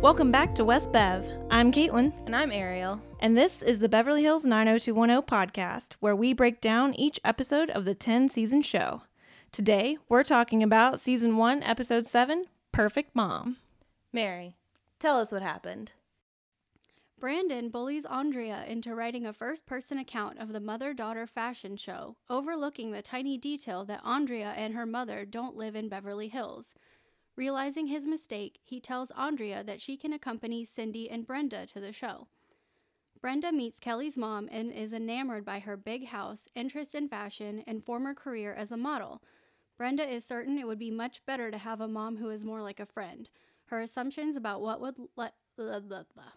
Welcome back to West Bev. I'm Caitlin, And I'm Arielle. and this is the Beverly Hills 90210 podcast, where we break down each episode of the 10 season show. Today, we're talking about season 1, episode 7 Perfect Mom. Mary, tell us what happened. Brandon bullies Andrea into writing a first person account of the mother daughter fashion show, overlooking the tiny detail that Andrea and her mother don't live in Beverly Hills. Realizing his mistake, he tells Andrea that she can accompany Cindy and Brenda to the show. Brenda meets Kelly's mom and is enamored by her big house, interest in fashion, and former career as a model. Brenda is certain it would be much better to have a mom who is more like a friend. Her assumptions about what would. Blah, blah, blah.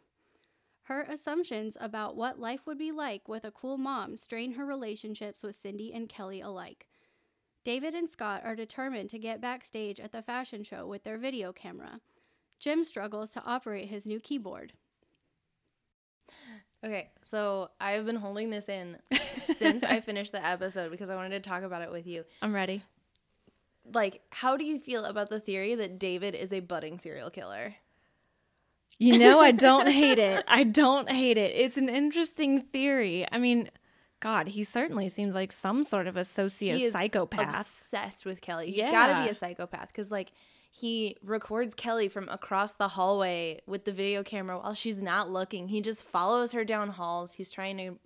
Her assumptions about what life would be like with a cool mom strain her relationships with Cindy and Kelly alike. David and Scott are determined to get backstage at the fashion show with their video camera. Jim struggles to operate his new keyboard. Okay, so I've been holding this in since I finished the episode because I wanted to talk about it with you. I'm ready. Like, how do you feel about the theory that David is a budding serial killer? You know, I don't hate it. I don't hate it. It's an interesting theory. I mean, God, he certainly seems like some sort of a He is sociopath. obsessed with Kelly. He's got to be a psychopath because, like, he records Kelly from across the hallway with the video camera while she's not looking. He just follows her down halls. He's trying to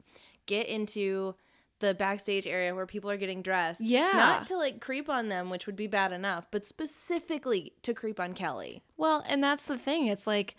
get into the backstage area where people are getting dressed. Yeah. Not to like creep on them, which would be bad enough, but specifically to creep on Kelly. Well, and that's the thing. It's like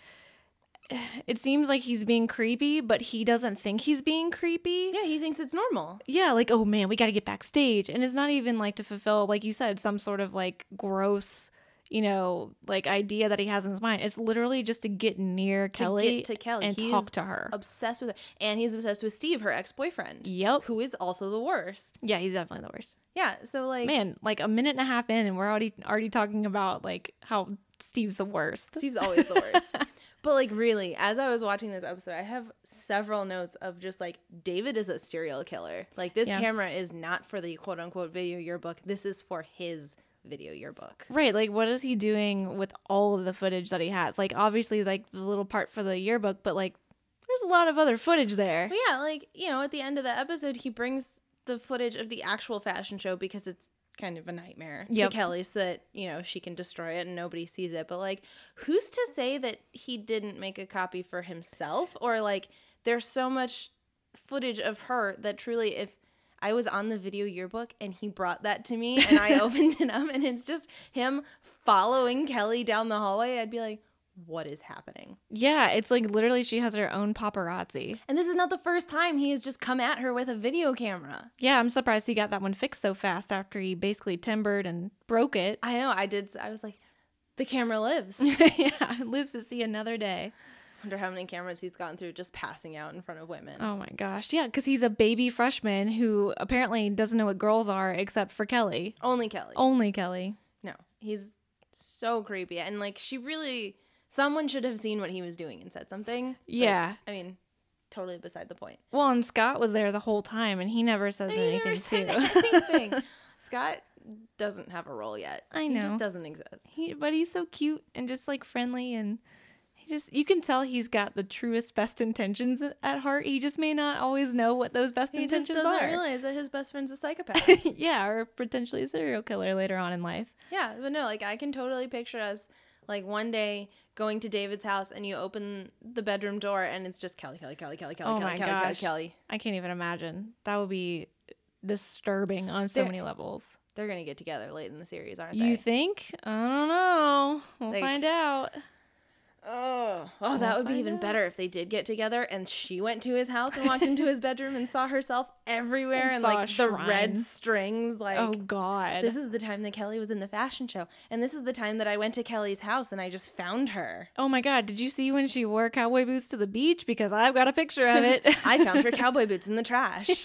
it seems like he's being creepy, but he doesn't think he's being creepy. Yeah, he thinks it's normal. Yeah, like, oh man, we got to get backstage. And it's not even like to fulfill, like you said, some sort of like gross, you know, like idea that he has in his mind. It's literally just to get near Kelly, get to Kelly. and He's talk to her. Obsessed with her. And he's obsessed with Steve, her ex boyfriend. Yep. Who is also the worst. Yeah, he's definitely the worst. Yeah. So, like, Man, like a minute and a half in, and we're already already talking about like how Steve's the worst. Steve's always the worst. but like really, as I was watching this episode, I have several notes of just like David is a serial killer. Like this Yeah. camera is not for the quote unquote video yearbook. This is for his video yearbook. Right, like what is he doing with all of the footage that he has? Like obviously like the little part for the yearbook, but like there's a lot of other footage there. But yeah, like, you know, at the end of the episode he brings the footage of the actual fashion show because it's kind of a nightmare Yep. to Kelly so that, you know, she can destroy it and nobody sees it. But like who's to say that he didn't make a copy for himself or like there's so much footage of her that truly if I was on the video yearbook and he brought that to me and I opened it up and it's just him following Kelly down the hallway, I'd be like, what is happening? Yeah, it's like literally she has her own paparazzi. And this is not the first time he has just come at her with a video camera. Yeah, I'm surprised he got that one fixed so fast after he basically timbered and broke it. I know. I did. I was like, the camera lives. yeah, lives to see another day. Wonder how many cameras he's gone through just passing out in front of women. Oh my gosh. Yeah, because he's a baby freshman who apparently doesn't know what girls are except for Kelly. Only Kelly. Only Kelly. No, he's so creepy. And like, she really, someone should have seen what he was doing and said something. but, Yeah. I mean, totally beside the point. Well, and Scott was there the whole time and he never says he anything never said too. anything. Scott doesn't have a role yet. I He know. just doesn't exist. he, but he's so cute and just like friendly and he just you can tell he's got the truest best intentions at heart. He just may not always know what those best He just intentions doesn't are. realize that his best friend's a psychopath. yeah, or potentially a serial killer later on in life. Yeah, but no, like I can totally picture us like one day going to David's house and you open the bedroom door and it's just Kelly, Kelly, Kelly, Kelly, Kelly, Oh Kelly, Kelly, Kelly. Kelly. I can't even imagine. That would be disturbing on so There- many levels. They're gonna get together late in the series, aren't they? You think? I don't know. We'll Like- find out. Oh, oh, that would be even out. better if they did get together and she went to his house and walked into his bedroom and saw herself everywhere And and, like the red strings. Like, oh God. this is the time that Kelly was in the fashion show, and this is the time that I went to Kelly's house and I just found her. oh my God. Did you see when she wore cowboy boots to the beach? Because I've got a picture of it. I found her cowboy boots in the trash.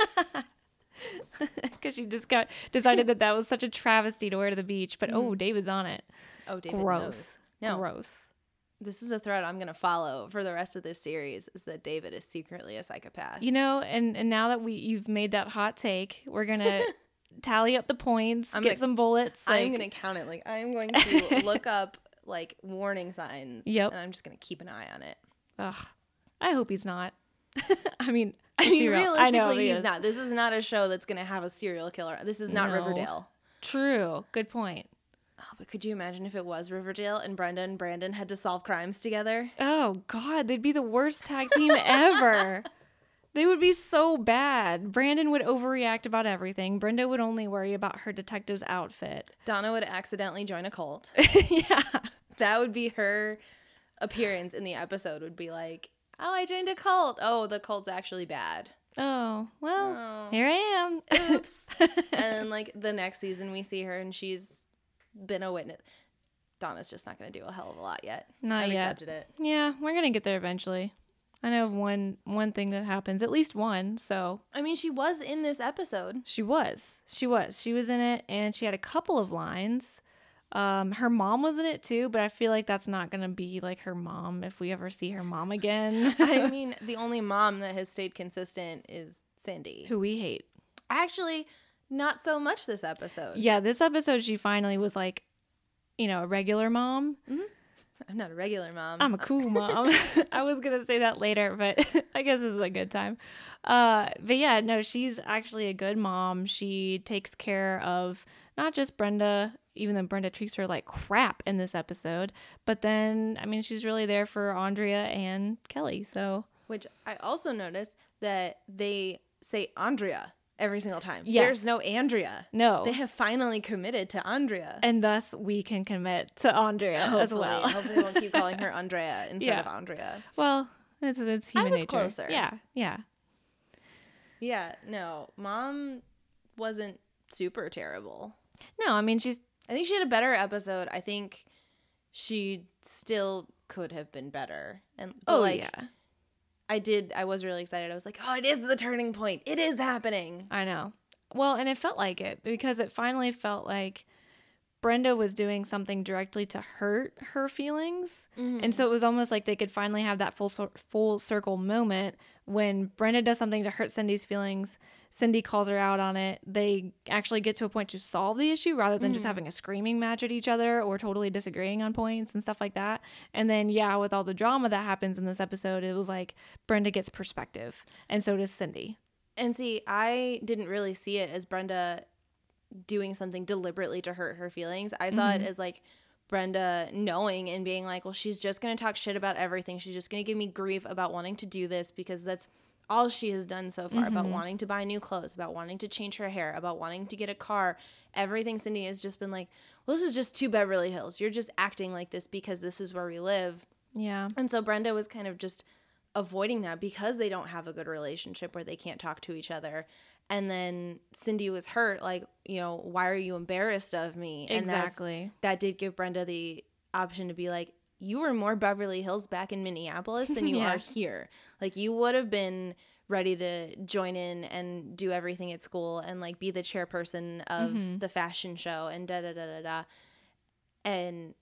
Because she just got decided that that was such a travesty to wear to the beach. But oh, mm. David's on it. Oh, David Gross. knows. No, Gross. This is a thread I'm gonna follow for the rest of this series. Is that David is secretly a psychopath? You know, and and now that we you've made that hot take, we're gonna tally up the points, I'm get gonna- some bullets. I'm like- gonna count it. Like I'm going to look up like warning signs. Yep. And I'm just gonna keep an eye on it. Ugh. I hope he's not. I mean, I mean, realistically, I know he's is. not. This is not a show that's gonna have a serial killer. This is not No. Riverdale. True. Good point. Oh, but could you imagine if it was Riverdale and Brenda and Brandon had to solve crimes together? Oh God, they'd be the worst tag team ever. They would be so bad. Brandon would overreact about everything. Brenda would only worry about her detective's outfit. Donna would accidentally join a cult. yeah. that would be her appearance in the episode. Would be like, "Oh, I joined a cult. Oh, the cult's actually bad. Oh, well, Oh. here I am. Oops." and then like the next season, we see her and she's been a witness. Donna's just not going to do a hell of a lot yet. Not I've yet. accepted it. yeah, we're gonna get there eventually. I know of one one thing that happens, at least one. So I mean, she was in this episode. she was, she was, she was in it, and she had a couple of lines. Um, her mom was in it too, but I feel like that's not gonna be like her mom if we ever see her mom again. I mean, the only mom that has stayed consistent is Cindy. Who we hate. Actually, not so much this episode. Yeah, this episode she finally was like, you know, a regular mom. I'm not a regular mom. I'm a cool mom. I was gonna say that later, but I guess this is a good time. Uh, but yeah, no, she's actually a good mom. She takes care of not just Brenda, even though Brenda treats her like crap in this episode, but then I mean she's really there for Andrea and Kelly. So Which I also noticed that they say Andrea every single time. Yes. There's no Andrea. no, They have finally committed to Andrea. and thus we can commit to Andrea as well. Hopefully, we won't keep calling her Andrea instead Yeah. of Andrea. well, it's it's human I was nature. closer. Yeah, yeah. Yeah, no, mom wasn't super terrible. No, I mean she's I think she had a better episode. I think she still could have been better. And oh like, yeah. I did. I was really excited. I was like, oh, it is the turning point. It is happening. I know. Well, and it felt like it because it finally felt like Brenda was doing something directly to hurt her feelings. And mm-hmm. so it was almost like they could finally have that full full circle moment when Brenda does something to hurt Cindy's feelings. Cindy calls her out on it. They actually get to a point to solve the issue rather than just mm. having a screaming match at each other or totally disagreeing on points and stuff like that. And then, yeah, with all the drama that happens in this episode, it was like Brenda gets perspective, and so does Cindy. And see, I didn't really see it as Brenda doing something deliberately to hurt her feelings. I saw it mm-hmm. as like Brenda knowing and being like, well, she's just going to talk shit about everything. She's just going to give me grief about wanting to do this because that's all she has done so far about mm-hmm. wanting to buy new clothes, about wanting to change her hair, about wanting to get a car. Everything Cindy has just been like, well, this is just two Beverly Hills. You're just acting like this because this is where we live. Yeah. And so Brenda was kind of just avoiding that because they don't have a good relationship where they can't talk to each other. And then Cindy was hurt, like, you know, why are you embarrassed of me? And Exactly. that did give Brenda the option to be like, you were more Beverly Hills back in Minneapolis than you Yeah. are here. Like, you would have been ready to join in and do everything at school and like be the chairperson of Mm-hmm. the fashion show and da da da da da. And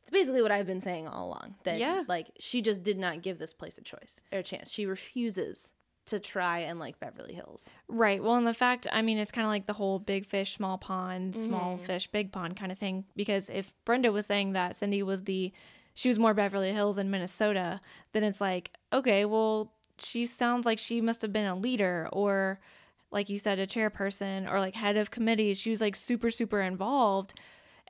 it's basically what I've been saying all along. That Yeah. like she just did not give this place a choice or a chance. She refuses to try and like Beverly Hills. Right. Well, and the fact, I mean, it's kind of like the whole big fish, small pond, small Mm-hmm. fish, big pond kind of thing. Because if Brenda was saying that Cindy was the, she was more Beverly Hills than Minnesota, then it's like, okay, well, she sounds like she must have been a leader or, like you said, a chairperson or like head of committees. She was like super, super involved.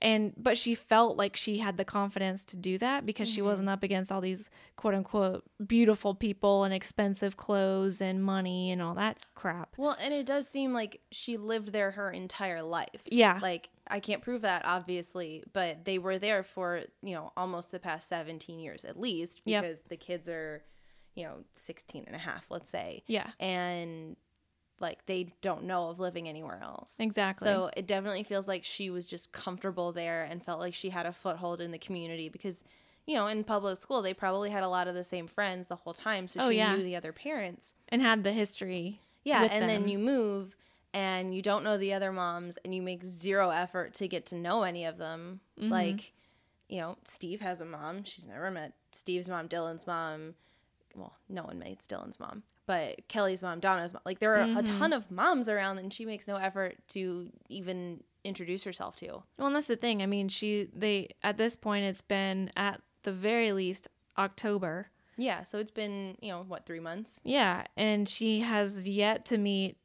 And, but she felt like she had the confidence to do that because she wasn't mm-hmm. up against all these quote unquote beautiful people and expensive clothes and money and all that crap. Well, and it does seem like she lived there her entire life. Yeah. Like I can't prove that obviously, but they were there for, you know, almost the past 17 years at least Yep. because the kids are, you know, 16 and a half, let's say. Yeah. And like they don't know of living anywhere else. Exactly. So it definitely feels like she was just comfortable there and felt like she had a foothold in the community because, you know, in public school they probably had a lot of the same friends the whole time, so Oh, she yeah. knew the other parents. and had the history. Yeah, and then you move and you don't know the other moms and you make zero effort to get to know any of them. Mm-hmm. Like, you know, Steve has a mom. She's never met Steve's mom, Dylan's mom. Well, no one meets Dylan's mom, but Kelly's mom, Donna's mom. Like, there are Mm-hmm. a ton of moms around and she makes no effort to even introduce herself to. Well, and that's the thing. I mean, she they at this point it's been at the very least October. Yeah, so it's been, you know, what, three months? Yeah, and she has yet to meet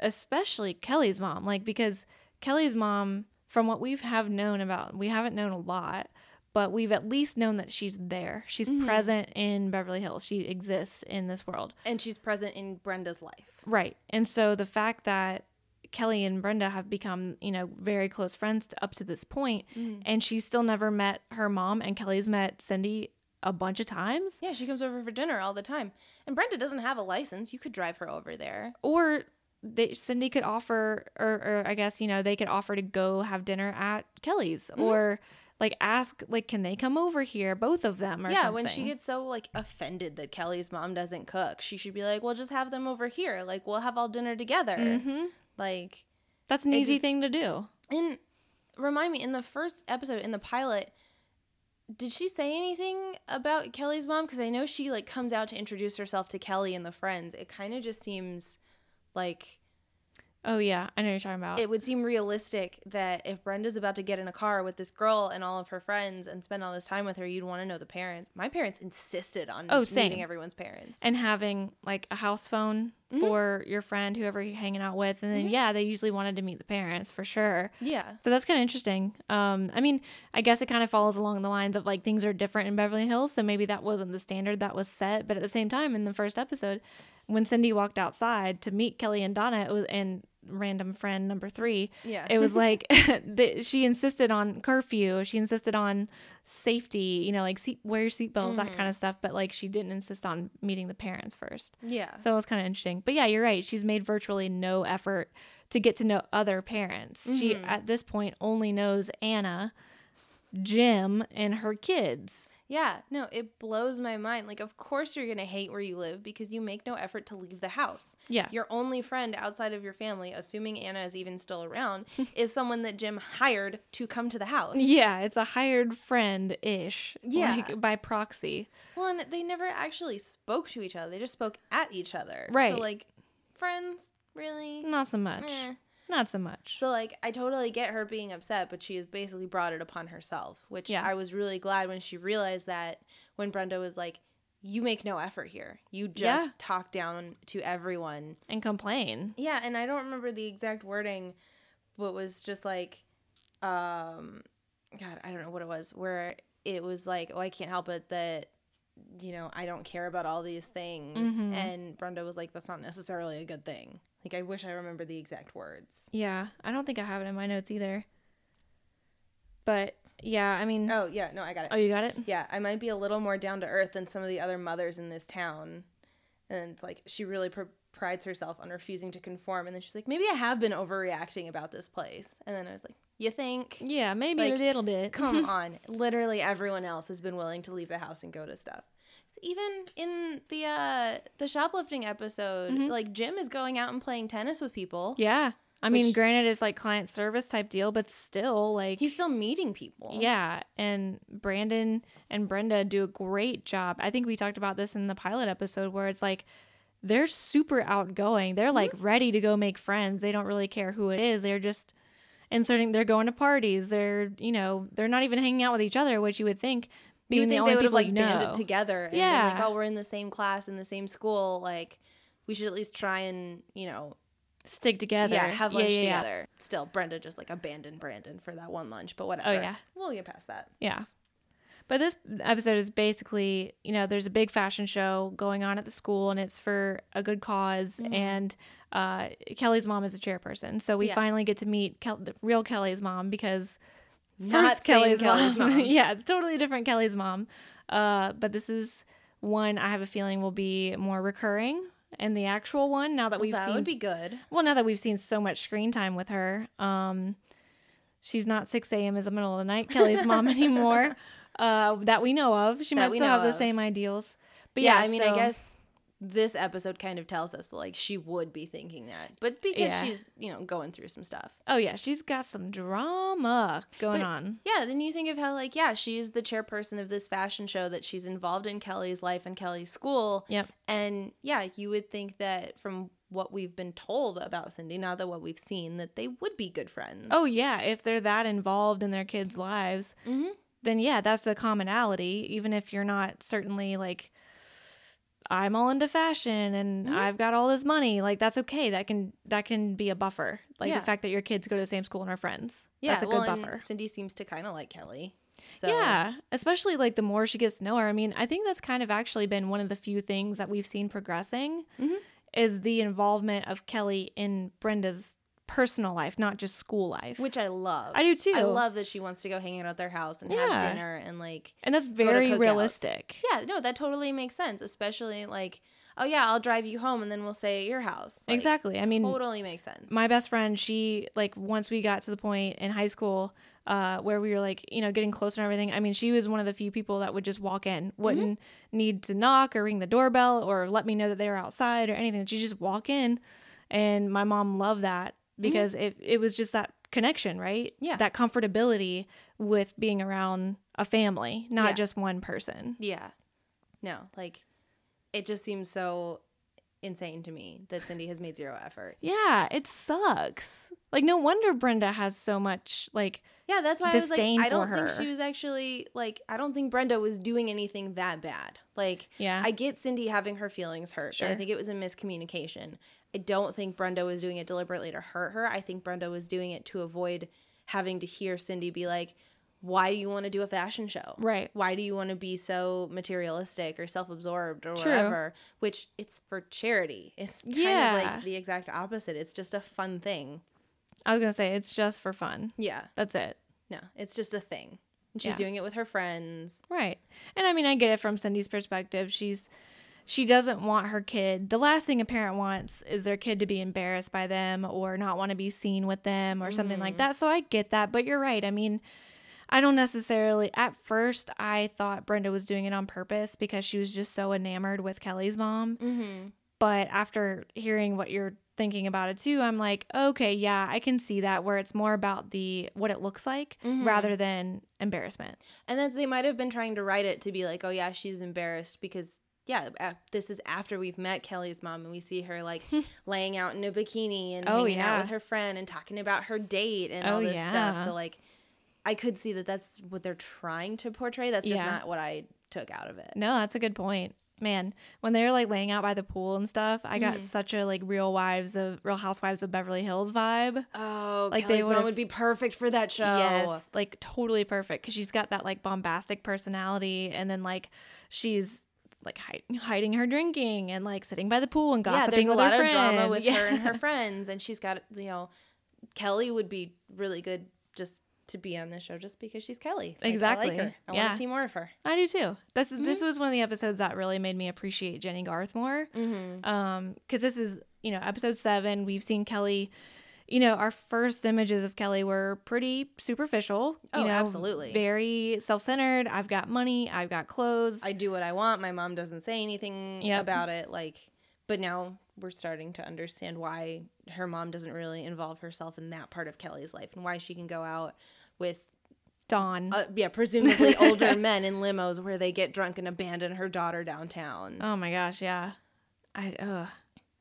especially Kelly's mom. Like because Kelly's mom from what we've have known about, we haven't known a lot, but we've at least known that she's there. She's mm-hmm. present in Beverly Hills. She exists in this world. And she's present in Brenda's life. Right. And so the fact that Kelly and Brenda have become, you know, very close friends to, up to this point, mm-hmm. and she's still never met her mom, and Kelly's met Cindy a bunch of times, Yeah, she comes over for dinner all the time. And Brenda doesn't have a license. You could drive her over there. or they, Cindy could offer, or, or I guess you know they could offer to go have dinner at Kelly's, mm-hmm. or like ask, like, can they come over here, both of them, or yeah, something. when she gets so like offended that Kelly's mom doesn't cook, she should be like, "Well, just have them over here. Like, we'll have all dinner together." Mhm. Like, that's an easy just- thing to do. and remind me in the first episode in the pilot, did she say anything about Kelly's mom? Because I know she like comes out to introduce herself to Kelly and the friends. It kind of just seems like Oh yeah, I know what you're talking about. it would seem realistic that if Brenda's about to get in a car with this girl and all of her friends and spend all this time with her, you'd want to know the parents. My parents insisted on Oh, same. meeting everyone's parents. and having like a house phone Mm-hmm. for your friend, whoever you're hanging out with, and then yeah, they usually wanted to meet the parents for sure. Yeah. So that's kind of interesting. Um, I mean, I guess it kind of follows along the lines of like things are different in Beverly Hills, so maybe that wasn't the standard that was set. But at the same time, in the first episode, when Cindy walked outside to meet Kelly and Donna, it was and random friend number three, Yeah. it was like the, she insisted on curfew. She insisted on safety. You know, like seat wear your seatbelts, that Mm-hmm. kind of stuff. But like she didn't insist on meeting the parents first. Yeah. So it was kind of interesting. But yeah, you're right. She's made virtually no effort to get to know other parents. She, Mm-hmm. at this point, only knows Anna, Jim, and her kids. Yeah, no, it blows my mind. Like, of course you're gonna hate where you live because you make no effort to leave the house. Yeah. Your only friend outside of your family, assuming Anna is even still around, is someone that Jim hired to come to the house. Yeah, it's a hired friend ish. Yeah. Like by proxy. Well, and they never actually spoke to each other. They just spoke at each other. Right. So, like, friends, really? Not so much. Eh. Not so much. So, like, I totally get her being upset, but she has basically brought it upon herself, which Yeah. I was really glad when she realized that when Brenda was like, you make no effort here. You just Yeah. talk down to everyone. and complain. Yeah, and I don't remember the exact wording, but was just like, um, God, I don't know what it was, where it was like, oh, I can't help it that, you know, I don't care about all these things. Mhm. And Brenda was like, that's not necessarily a good thing. Like, I wish I remember the exact words. Yeah. I don't think I have it in my notes either. But yeah, I mean. Oh, yeah, no, I got it. Oh, you got it? Yeah, I might be a little more down to earth than some of the other mothers in this town. And it's like she really prides herself on refusing to conform. And then she's like, maybe I have been overreacting about this place. And then I was like, you think? Yeah, maybe a little bit. Come on. Literally everyone else has been willing to leave the house and go to stuff. Even in the uh the shoplifting episode, like Jim is going out and playing tennis with people. Yeah. I mean, granted, it's like client service type deal, but still, like. He's still meeting people. Yeah, and Brandon and Brenda do a great job. I think we talked about this in the pilot episode where it's like they're super outgoing. They're like mm-hmm. ready to go make friends. They don't really care who it is. They're just inserting they're going to parties. They're, you know, they're not even hanging out with each other, which you would think You being would the think they would have like you know. banded together and yeah. like, oh, we're in the same class in the same school. Like we should at least try and, you know, Stick together. yeah, have lunch yeah, yeah. together. Still, Brenda just like abandoned Brandon for that one lunch, but oh, whatever. Oh, yeah. We'll get past that. Yeah. But this episode is basically, you know, there's a big fashion show going on at the school and it's for a good because Mm-hmm. And uh, Kelly's mom is a chairperson. So we Yeah. finally get to meet Kel- the real Kelly's mom because Not first Kelly's, Kelly's mom. mom. yeah, it's totally different Kelly's mom. Uh, but this is one I have a feeling will be more recurring. And the actual one, now that we've that seen would be good. well, now that we've seen so much screen time with her, um, she's not 6 a.m. is the middle of the night, Kelly's mom anymore, uh, that we know of. She That might still have the same ideals. But yeah, yeah, I mean, I guess this episode kind of tells us like she would be thinking that, but because Yeah. she's you know going through some stuff. Oh yeah, she's got some drama going But- on. Yeah, then you think of how like yeah, she's the chairperson of this fashion show that she's involved in Kelly's life and Kelly's school. Yep. And yeah, you would think that from what we've been told about Cindy, not that what we've seen, that they would be good friends. Oh yeah, if they're that involved in their kids' lives, Mhm. Then yeah, that's a commonality. Even if you're not certainly like, I'm all into fashion and Mhm. I've got all this money, like that's okay. That can that can be a buffer. Like Yeah. the fact that your kids go to the same school and are friends. yeah, that's a well, good and buffer. Cindy seems to kind of like Kelly. So Yeah, especially like the more she gets to know her. I mean, I think that's kind of actually been one of the few things that we've seen progressing Mhm. is the involvement of Kelly in Brenda's personal life, not just school life. which I love. I do too. I love that she wants to go hang out at their house and Yeah. have dinner and like and that's very realistic. yeah, no, that totally makes sense. Especially like, oh yeah, I'll drive you home and then we'll stay at your house. Like, exactly. I mean, totally makes sense. my best friend, she like once we got to the point in high school uh, where we were like, you know, getting closer and everything. I mean, she was one of the few people that would just walk in, wouldn't need to knock or ring the doorbell or let me know that they were outside or anything. She just walk in, and my mom loved that Mm-hmm. because it it was just that connection, right? Yeah. that comfortability with being around a family, not Yeah. just one person. yeah, no, like it just seems so insane to me that Cindy has made zero effort. Yeah, it sucks. Like no wonder Brenda has so much like Yeah, that's why I was like, I don't think she was actually like, I don't think Brenda was doing anything that bad. Like, yeah. I get Cindy having her feelings hurt. but I think it was a miscommunication. I don't think Brenda was doing it deliberately to hurt her. I think Brenda was doing it to avoid having to hear Cindy be like, why do you want to do a fashion show? right. Why do you want to be so materialistic or self absorbed or True. whatever? Which it's for charity. It's kind of like the exact opposite. It's just a fun thing. I was gonna say it's just for fun. Yeah. That's it. No, it's just a thing. And she's Yeah. doing it with her friends. Right. And I mean, I get it from Cindy's perspective. She's she doesn't want her kid. The last thing a parent wants is their kid to be embarrassed by them or not want to be seen with them or something like mm-hmm. that. So I get that, but you're right. I mean, I don't necessarily at first I thought Brenda was doing it on purpose because she was just so enamored with Kelly's mom. Mm-hmm. But after hearing what you're thinking about it too, I'm like, okay, yeah, I can see that where it's more about the what it looks like Mhm. rather than embarrassment. And that's they might have been trying to write it to be like, oh yeah, she's embarrassed because yeah, this is after we've met Kelly's mom and we see her like laying out in a bikini and Oh, hanging out with her friend and talking about her date and Oh, all this stuff. So like, I could see that that's what they're trying to portray. That's just Yeah. not what I took out of it. No, that's a good point. Man, when they were like laying out by the pool and stuff, I got Mhm. such a like Real Wives of Real Housewives of Beverly Hills vibe. Oh, Like, like they Kelly's mom would've- be perfect for that show. Yes, like totally perfect because she's got that like bombastic personality, and then like she's like hide- hiding her drinking and like sitting by the pool and gossiping. yeah, there's a lot of drama with Yeah. her and her friends, and she's got you know, Kelly would be really good just to be on this show just because she's Kelly. Like, I Exactly. like her. I want to see more of her. I do too. This this Mm-hmm. was one of the episodes that really made me appreciate Jennie Garth more. Mm-hmm. um because this is you know episode seven we've seen kelly you know our first images of kelly were pretty superficial you Oh, know absolutely. very self-centered i've got money i've got clothes I do what I want. My mom doesn't say anything Yep. about it. Like, but now we're starting to understand why her mom doesn't really involve herself in that part of Kelly's life and why she can go out with, dawn uh, yeah, presumably older men in limos where they get drunk and abandon her daughter downtown. oh my gosh yeah i uh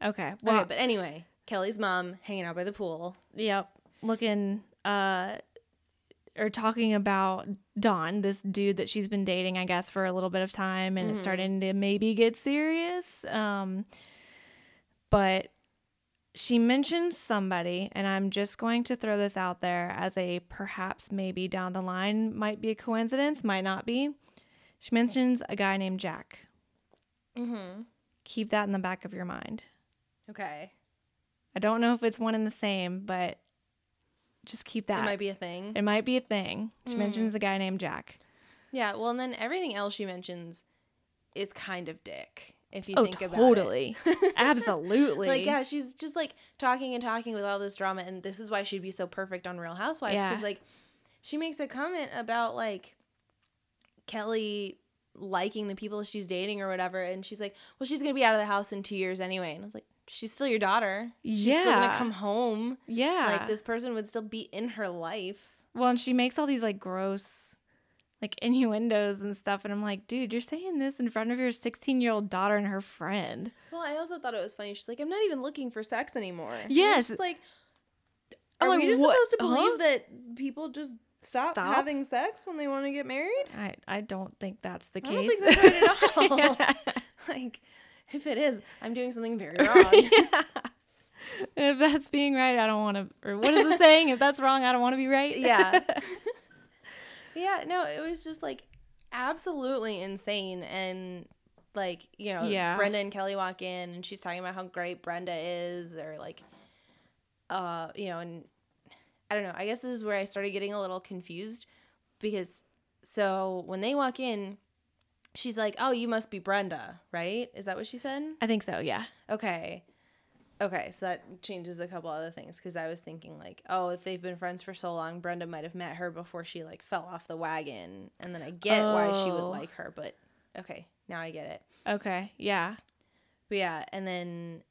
okay well okay, but anyway, Kelly's mom hanging out by the pool. yep looking uh or talking about Don, this dude that she's been dating, I guess, for a little bit of time, and it's Mhm. starting to maybe get serious. Um, but she mentions somebody, and I'm just going to throw this out there as a perhaps maybe down the line might be a coincidence, might not be. She mentions a guy named Jack. Mm-hmm. Keep that in the back of your mind. Okay. I don't know if it's one and the same, but just keep that. It might be a thing. It might be a thing. She Mm. mentions a guy named Jack. Yeah, well, and then everything else she mentions is kind of dick if you Oh, think about it. totally. Absolutely. like, yeah, she's just like talking and talking with all this drama, and this is why she'd be so perfect on Real Housewives Yeah. because, like, she makes a comment about like Kelly liking the people she's dating or whatever. And she's like, well, she's gonna be out of the house in two years anyway. And I was like, she's still your daughter. She's still gonna come home. Yeah. Like this person would still be in her life. Well, and she makes all these like gross like innuendos and stuff and I'm like, dude, you're saying this in front of your 16-year-old daughter and her friend. Well, I also thought it was funny. She's like, I'm not even looking for sex anymore. And it's Yes. like, are like, we just what- supposed to huh? believe that people just stop, Stop? having sex when they want to get married? I I don't think that's the I case. don't think that's right at all. Yeah. like, if it is, I'm doing something very wrong. Yeah. If that's being right, I don't want to. Or what is the saying? If that's wrong, I don't want to be right. Yeah. Yeah, no, it was just like absolutely insane. And like, you know, Yeah. Brenda and Kelly walk in and she's talking about how great Brenda is, or like, uh, you know, and I don't know. I guess this is where I started getting a little confused because so when they walk in, she's like, "Oh, you must be Brenda, right?" Is that what she said? I think so. Yeah. Okay. Okay, so that changes a couple other things because I was thinking like, oh, if they've been friends for so long, Brenda might have met her before she like fell off the wagon, and then I get why she would Oh. like her. But okay, now I get it. Okay. Yeah. But yeah, and then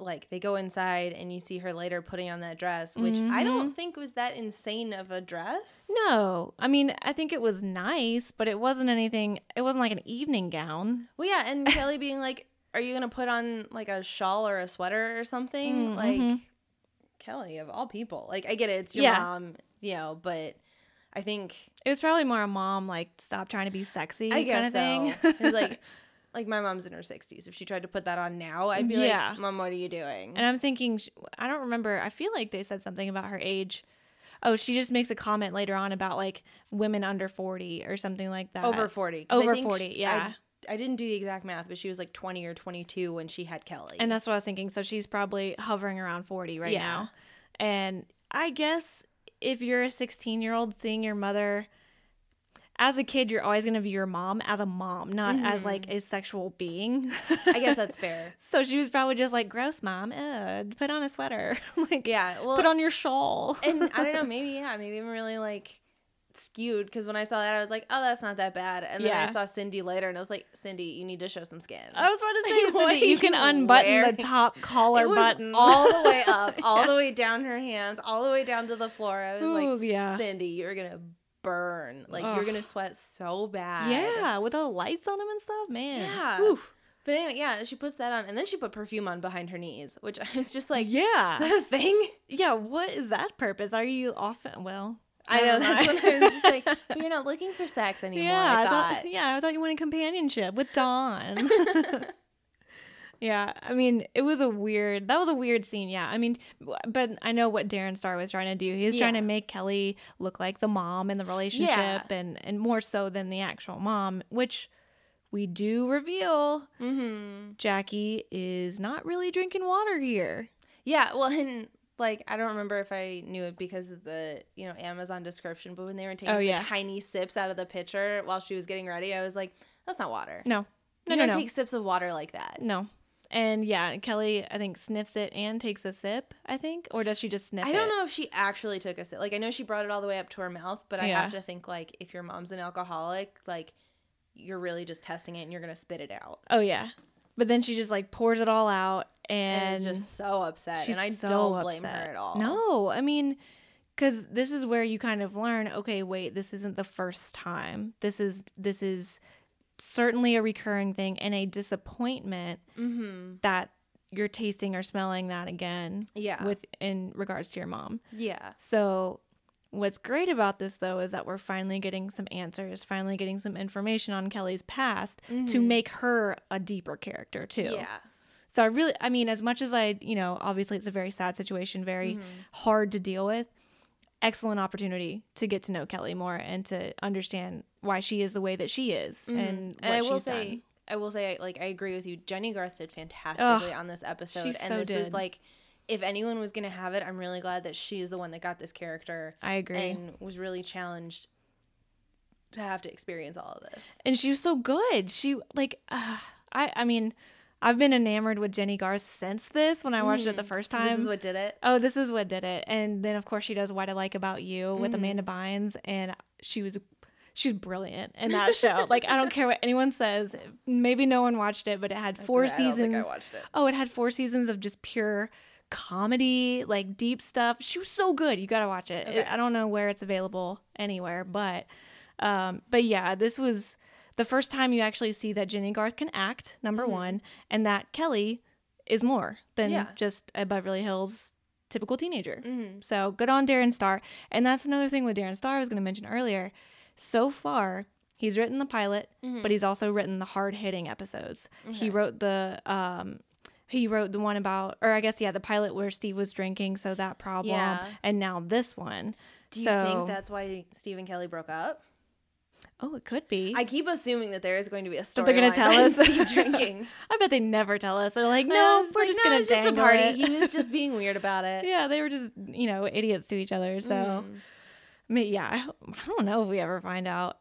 like they go inside and you see her later putting on that dress, which I mm-hmm. don't think was that insane of a dress. No, I mean, I think it was nice, but it wasn't anything. It wasn't like an evening gown. Well, yeah, and Kelly being like, "Are you gonna put on like a shawl or a sweater or something?" Mm, Like mhm. Kelly of all people. Like I get it, it's your Yeah. mom, you know, but I think It was probably more a mom like stop trying to be sexy I kind of thing. so. It's like like my mom's in her sixties. If she tried to put that on now, I'd be Yeah. like, "Mom, what are you doing?" and I'm thinking, I don't remember. I feel like they said something about her age. Oh, she just makes a comment later on about like women under 40 or something like that. Over forty. 'cause I Over think 40, she- yeah. I, I didn't do the exact math, but she was like twenty or twenty two when she had Kelly. And that's what I was thinking. So she's probably hovering around 40 right Yeah. now. And I guess if you're a 16 year old seeing your mother as a kid, you're always going to view your mom as a mom, not as like a sexual being. Mm-hmm. I guess that's fair. so she was probably just like, gross, mom. Ugh, put on a sweater. like, Yeah. Well, put on your shawl. and I don't know, maybe yeah, maybe I'm really like skewed because when I saw that, I was like, oh, that's not that bad. And then I saw Cindy later, and I was like, Cindy, you need to show some skin. I was about to Like, say, what Cindy, are you can unbutton wearing? the top collar button. all the way up, all the way down her hands, all the way down to the floor. I was Ooh, like, yeah. Cindy, you're gonna burn. Like you're gonna sweat so bad. Yeah, with all the lights on them and stuff, man. Yeah. Whew. But anyway, yeah, she puts that on, and then she put perfume on behind her knees, which I was just like, Yeah. is that a thing? Yeah, what is that purpose? Are you often well? I know never that's when I was just like, but you're not looking for sex anymore. yeah, I thought. thought, yeah, I thought you wanted companionship with Don. yeah, I mean, it was a weird. That was a weird scene. Yeah, I mean, but I know what Darren Star was trying to do. He was trying to make Kelly look like the mom in the relationship, and and more so than the actual mom, which we do reveal. mm-hmm. Jackie is not really drinking water here. Yeah, well, and like I don't remember if I knew it because of the you know Amazon description, but when they were taking Oh, the tiny sips out of the pitcher while she was getting ready, I was like, that's not water. No, no, you no, don't no. take sips of water like that. No. And yeah, Kelly, I think, sniffs it and takes a sip, I think. Or does she just sniff I don't it? know if she actually took a sip. Like I know she brought it all the way up to her mouth, but I Yeah. have to think like if your mom's an alcoholic, like you're really just testing it and you're gonna spit it out. Oh, yeah. But then she just like pours it all out and, And, is just so upset, she's and I so don't blame upset. her at all. No, I mean, because this is where you kind of learn okay, wait, this isn't the first time. This is, this is certainly a recurring thing and a disappointment Mm-hmm. that you're tasting or smelling that again Yeah. with in regards to your mom. yeah. So, what's great about this though is that we're finally getting some answers, finally getting some information on Kelly's past to make her a deeper character too. Mm-hmm. Yeah. So I really I mean as much as I, you know, obviously it's a very sad situation, very hard to deal with. Excellent opportunity to get to know Kelly more and to understand why she is the way that she is and what and I will say, done. I will say, like I agree with you. Jennie Garth did fantastically on this episode, and so this was like, if anyone was gonna have it, I'm really glad that she's the one that got this character I agree. and was really challenged to have to experience all of this. and she was so good. She like uh, I I mean, I've been enamored with Jennie Garth since this when I watched it the first time. This is what did it. Oh, this is what did it. And then of course she does What I Like About You with Mm-hmm. Amanda Bynes and she was she's brilliant in that show. like I don't care what anyone says. Maybe no one watched it, but it had four I don't think seasons. I watched it. Oh, it had four seasons of just pure comedy, like deep stuff. She was so good. You got to watch it. Okay. I don't know where it's available anywhere, but um but yeah, this was the first time you actually see that Jennie Garth can act, number 1, and that Kelly is more than Mm-hmm. Yeah. just a Beverly Hills typical teenager. Mm-hmm. So good on Darren Star. And that's another thing with Darren Star I was going to mention earlier. So far, he's written the pilot, Mm-hmm. but he's also written the hard hitting episodes. He wrote the um he wrote the one about or I guess yeah, the pilot where Steve was drinking, so that problem. Yeah. And now this one. Do you so, think that's why Steve and Kelly broke up? Oh, it could be. I keep assuming that there is going to be a story. That they're gonna tell us. Drinking. I bet they never tell us. They're like, no, we're like, just no, gonna it's just a party. it." He was just being weird about it. yeah, they were just you know idiots to each other. So, Mm. I mean, yeah, I, I don't know if we ever find out.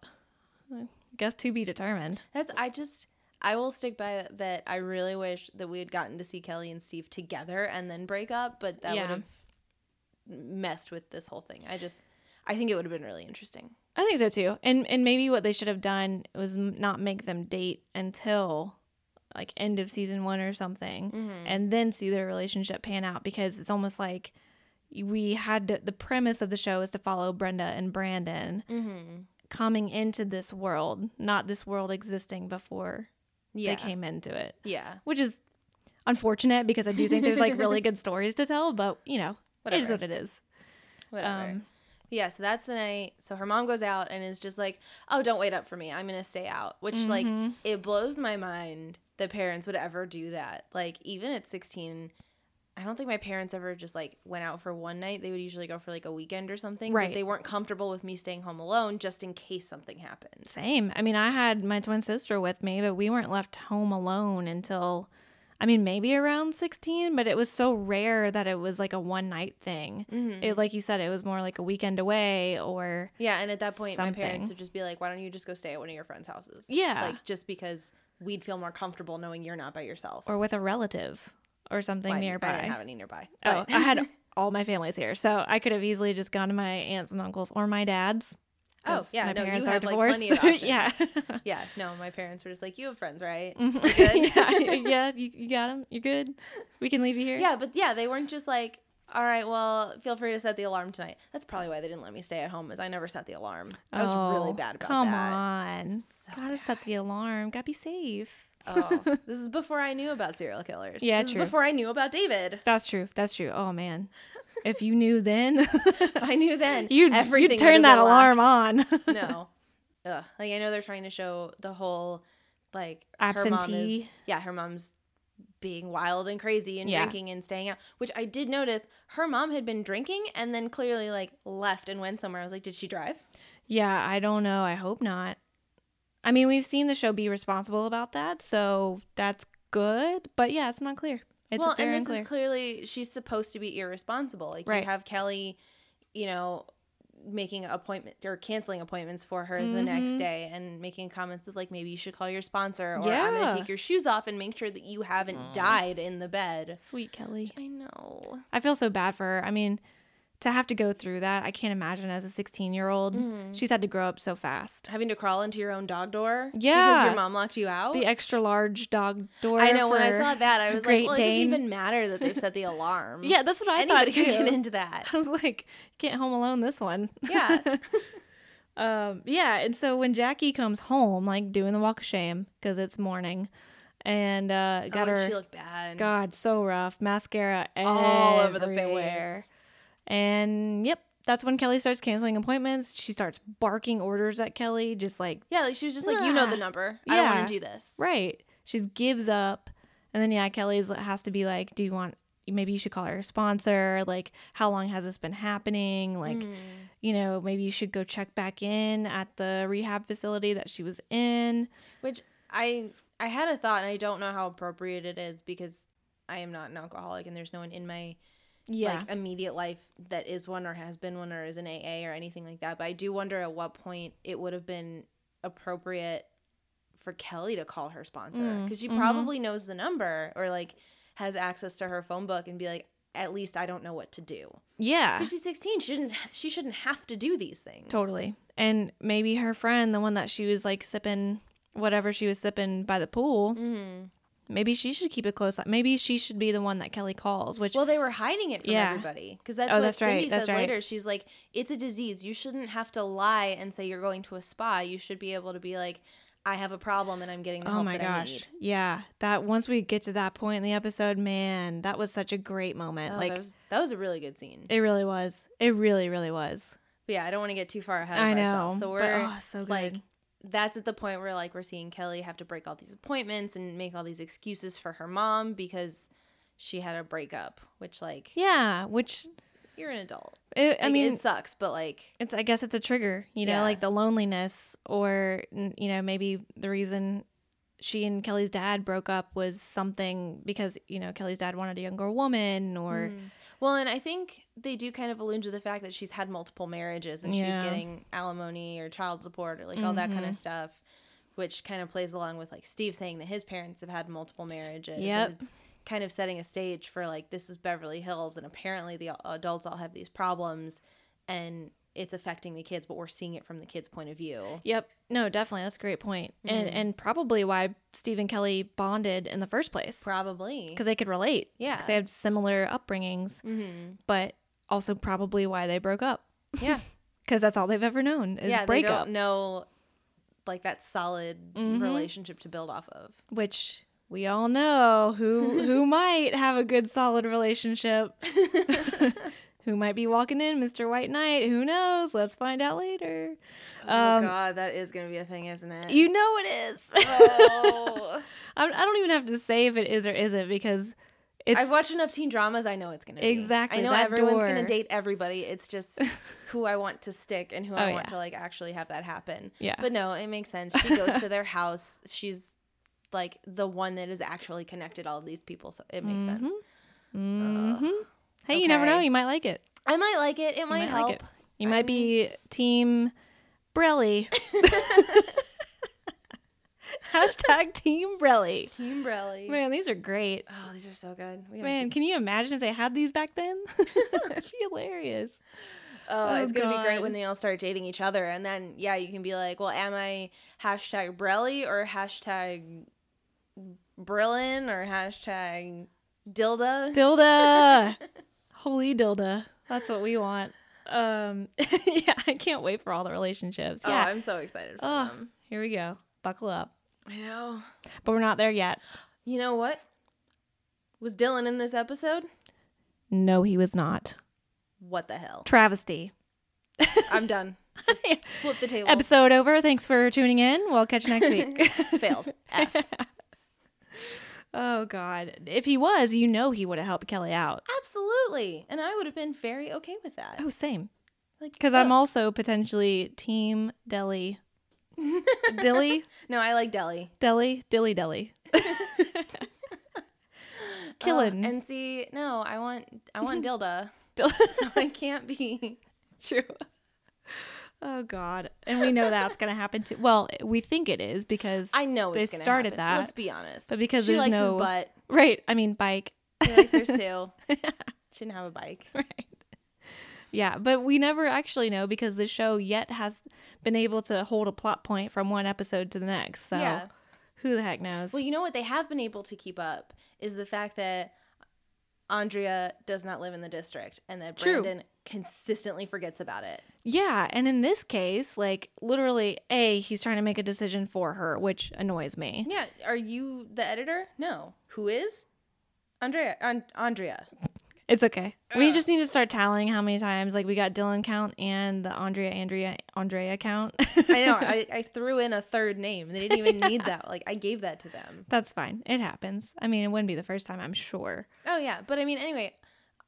I guess to be determined. That's I just I will stick by that. I really wish that we had gotten to see Kelly and Steve together and then break up, but that Yeah. would have messed with this whole thing. I just I think it would have been really interesting. I think so too. And and maybe what they should have done was not make them date until like end of season 1 or something Mm-hmm. and then see their relationship pan out because it's almost like we had to, the premise of the show is to follow Brenda and Brandon Mm-hmm. coming into this world, not this world existing before Yeah. they came into it. Yeah. Which is unfortunate because I do think there's like really good stories to tell, but you know, it is what it is. Whatever. Um, yeah, so that's the night. So her mom goes out and is just like, "Oh, don't wait up for me. I'm gonna stay out." Which like Mm-hmm. it blows my mind that parents would ever do that. Like even at 16, I don't think my parents ever just like went out for one night. They would usually go for like a weekend or something. Right. But they weren't comfortable with me staying home alone just in case something happened. Same. I mean, I had my twin sister with me, but we weren't left home alone until, I mean, maybe around 16, but it was so rare that it was like a one night thing. Mm-hmm. It, like you said, it was more like a weekend away or, Yeah, and at that point, my parents would just be like, "Why don't you just go stay at one of your friends' houses?" Yeah. like just because we'd feel more comfortable knowing you're not by yourself. or with a relative or something Well, nearby. I didn't have any nearby. Oh, I had all my family's here, so I could have easily just gone to my aunts and uncles or my dad's. Oh yeah, my no, you parents are have, like, plenty of options. yeah, Yeah, no, my parents were just like, "You have friends, right?" Mhm. Good?" yeah, yeah, you, you got them. You're good. We can leave you here. yeah, but yeah, they weren't just like, "All right, well, feel free to set the alarm tonight." That's probably why they didn't let me stay at home, is I never set the alarm. I was really Oh, bad about come that. on. So Gotta set the alarm. Gotta be safe. Oh, this is before I knew about serial killers. Yeah, this true. Before I knew about David. That's true. That's true. Oh man, if you knew then, If I knew then, you'd everything you'd turn that alarm on. no. Ugh. Like I know they're trying to show the whole like her mom is Absentee. yeah, her mom's being wild and crazy and Yeah. drinking and staying out. Which I did notice her mom had been drinking and then clearly like left and went somewhere. I was like, did she drive? yeah, I don't know. I hope not. I mean, we've seen the show be responsible about that, so that's good. But yeah, it's not clear. It's well, very and this unclear. is clearly she's supposed to be irresponsible. Like Right. you have Kelly, you know, making appointment or canceling appointments for her the next Mhm. day and making comments of like maybe you should call your sponsor or I'm gonna take your shoes off and make sure that you haven't died in the bed. Sweet Kelly. I know. I feel so bad for her. I mean, to have to go through that, I can't imagine as a 16 year old. Mm-hmm. She's had to grow up so fast. Having to crawl into your own dog door Yeah. because your mom locked you out. The extra large dog door. I know when I saw that, I was like, well, it doesn't even matter that they've set the alarm. Yeah, that's what I anybody thought too. can get into that. I was like, can't home alone this one. Yeah. um, yeah, and so when Jackie comes home, like doing the walk of shame because it's morning, and uh, got oh, her she looked bad. God so rough, mascara all over the face. And yep, that's when Kelly starts canceling appointments. She starts barking orders at Kelly, just like Yeah, like she was just like, you know the number. I don't Yeah. want to do this. right. She just gives up, and then yeah, Kelly's has to be like, do you want? Maybe you should call her sponsor. Like, how long has this been happening? Like, Mm. you know, maybe you should go check back in at the rehab facility that she was in. Which I I had a thought, and I don't know how appropriate it is because I am not an alcoholic, and there's no one in my Yeah. like immediate life that is one or has been one or is an AA or anything like that. But I do wonder at what point it would have been appropriate for Kelly to call her sponsor Mm, because she mhm. probably knows the number or like has access to her phone book and be like, at least I don't know what to do. yeah. Because she's 16, she shouldn't she shouldn't have to do these things. Totally. and maybe her friend, the one that she was like sipping whatever she was sipping by the pool, Mm-hmm. Maybe she should keep a close eye. Maybe she should be the one that Kelly calls, which Well, they were hiding it from Yeah. everybody because that's Oh, what that's right, Cindy that's says right. later. She's like, "It's a disease. You shouldn't have to lie and say you're going to a spa. You should be able to be like, I have a problem and I'm getting the Oh help my that I gosh. need." Yeah. That once we get to that point in the episode, man, that was such a great moment. Oh, like that was that was a really good scene. it really was. It really, really was. But yeah, I don't want to get too far ahead of I know. ourselves. So we're oh, so good. like that's at the point where like we're seeing Kelly have to break all these appointments and make all these excuses for her mom because she had a breakup, which like yeah, which you're an adult. it, I Like, mean, it sucks, but like it's I guess it's a trigger, you know, Yeah. like the loneliness or you know, maybe the reason she and Kelly's dad broke up was something because, you know, Kelly's dad wanted a younger woman or Mm. Well, and I think they do kind of allude to the fact that she's had multiple marriages and Yeah. she's getting alimony or child support or like all that kind Mm-hmm. of stuff, which kind of plays along with like Steve saying that his parents have had multiple marriages. and Yep. Kind of setting a stage for like this is Beverly Hills and apparently the adults all have these problems and it's affecting the kids, but we're seeing it from the kids' point of view. Yep. No, definitely. That's a great point. And Mm-hmm. and probably why Steve and Kelly bonded in the first place. Probably. Because they could relate. Yeah. they had similar upbringings, hmm but also probably why they broke up. Yeah. Because that's all they've ever known is yeah, they breakup. don't know like that solid Mhm. relationship to build off of. which we all know who who might have a good solid relationship. who might be walking in, Mr. White Knight? Who knows? Let's find out later. Oh Um, God, that is gonna be a thing, isn't it? You know it is. oh. I don't even have to say if it is or isn't because it's I've watched enough teen dramas. I know it's gonna be Exactly, I know that everyone's gonna date everybody. It's just who I want to stick and who I Oh, want yeah. to like actually have that happen. yeah. But no, it makes sense. She goes to their house. She's like the one that is actually connected all of these people, so it makes sense. hmm Hey, you never know. You might like it. I might like it. It might, might help. like it. You might be Team Brelly. Hashtag Team Brelly. Team Brelly. Man, these are great. Oh, these are so good. We Man, keep- can you imagine if they had these back then? That'd be hilarious. Oh, Oh, it's gonna be oh, great when they all start dating each other, and then yeah, you can be like, well, am I hashtag Brelly or hashtag Brillin or hashtag Dylda? Dylda. Holy Dylda. That's what we want. Um yeah, I can't wait for all the relationships. Oh, I'm so excited for Oh, them. here we go. Buckle up. I know. But we're not there yet. You know what? Was Dylan in this episode? No, he was not. What the hell? Travesty. I'm done. Just flip the table. Episode over. Thanks for tuning in. We'll catch you next week. Failed. Oh God. If he was, you know he would have helped Kelly out. Absolutely, and I would have been very okay with that. Oh, same. Like, Because I'm also potentially Team Delly. Dilly? no, I like Delly. Delly? Dilly Delly. Killing. Uh, and see, no, I want I want Dylda. Dil- so I can't be. True. Oh God. And we know that's gonna happen too. Well, we think it is because I know They started happen. that, Let's be honest. but because she there's likes no- his butt. right. I mean bike. He likes hers too. Shouldn't have a bike. right. Yeah, but we never actually know because the show yet has been able to hold a plot point from one episode to the next. So Yeah. who the heck knows? Well, you know what they have been able to keep up is the fact that Andrea does not live in the district and that True. Brandon consistently forgets about it. yeah, and in this case, like literally, a he's trying to make a decision for her, which annoys me. Yeah, are you the editor? No. Who is? Andrea. An- Andrea. It's okay. We just need to start tallying how many times like we got Dylan count and the Andrea Andrea Andrea count. I know. I, I threw in a third name. They didn't even need that. Like I gave that to them. That's fine. It happens. I mean, it wouldn't be the first time, I'm sure. Oh yeah, but I mean, anyway,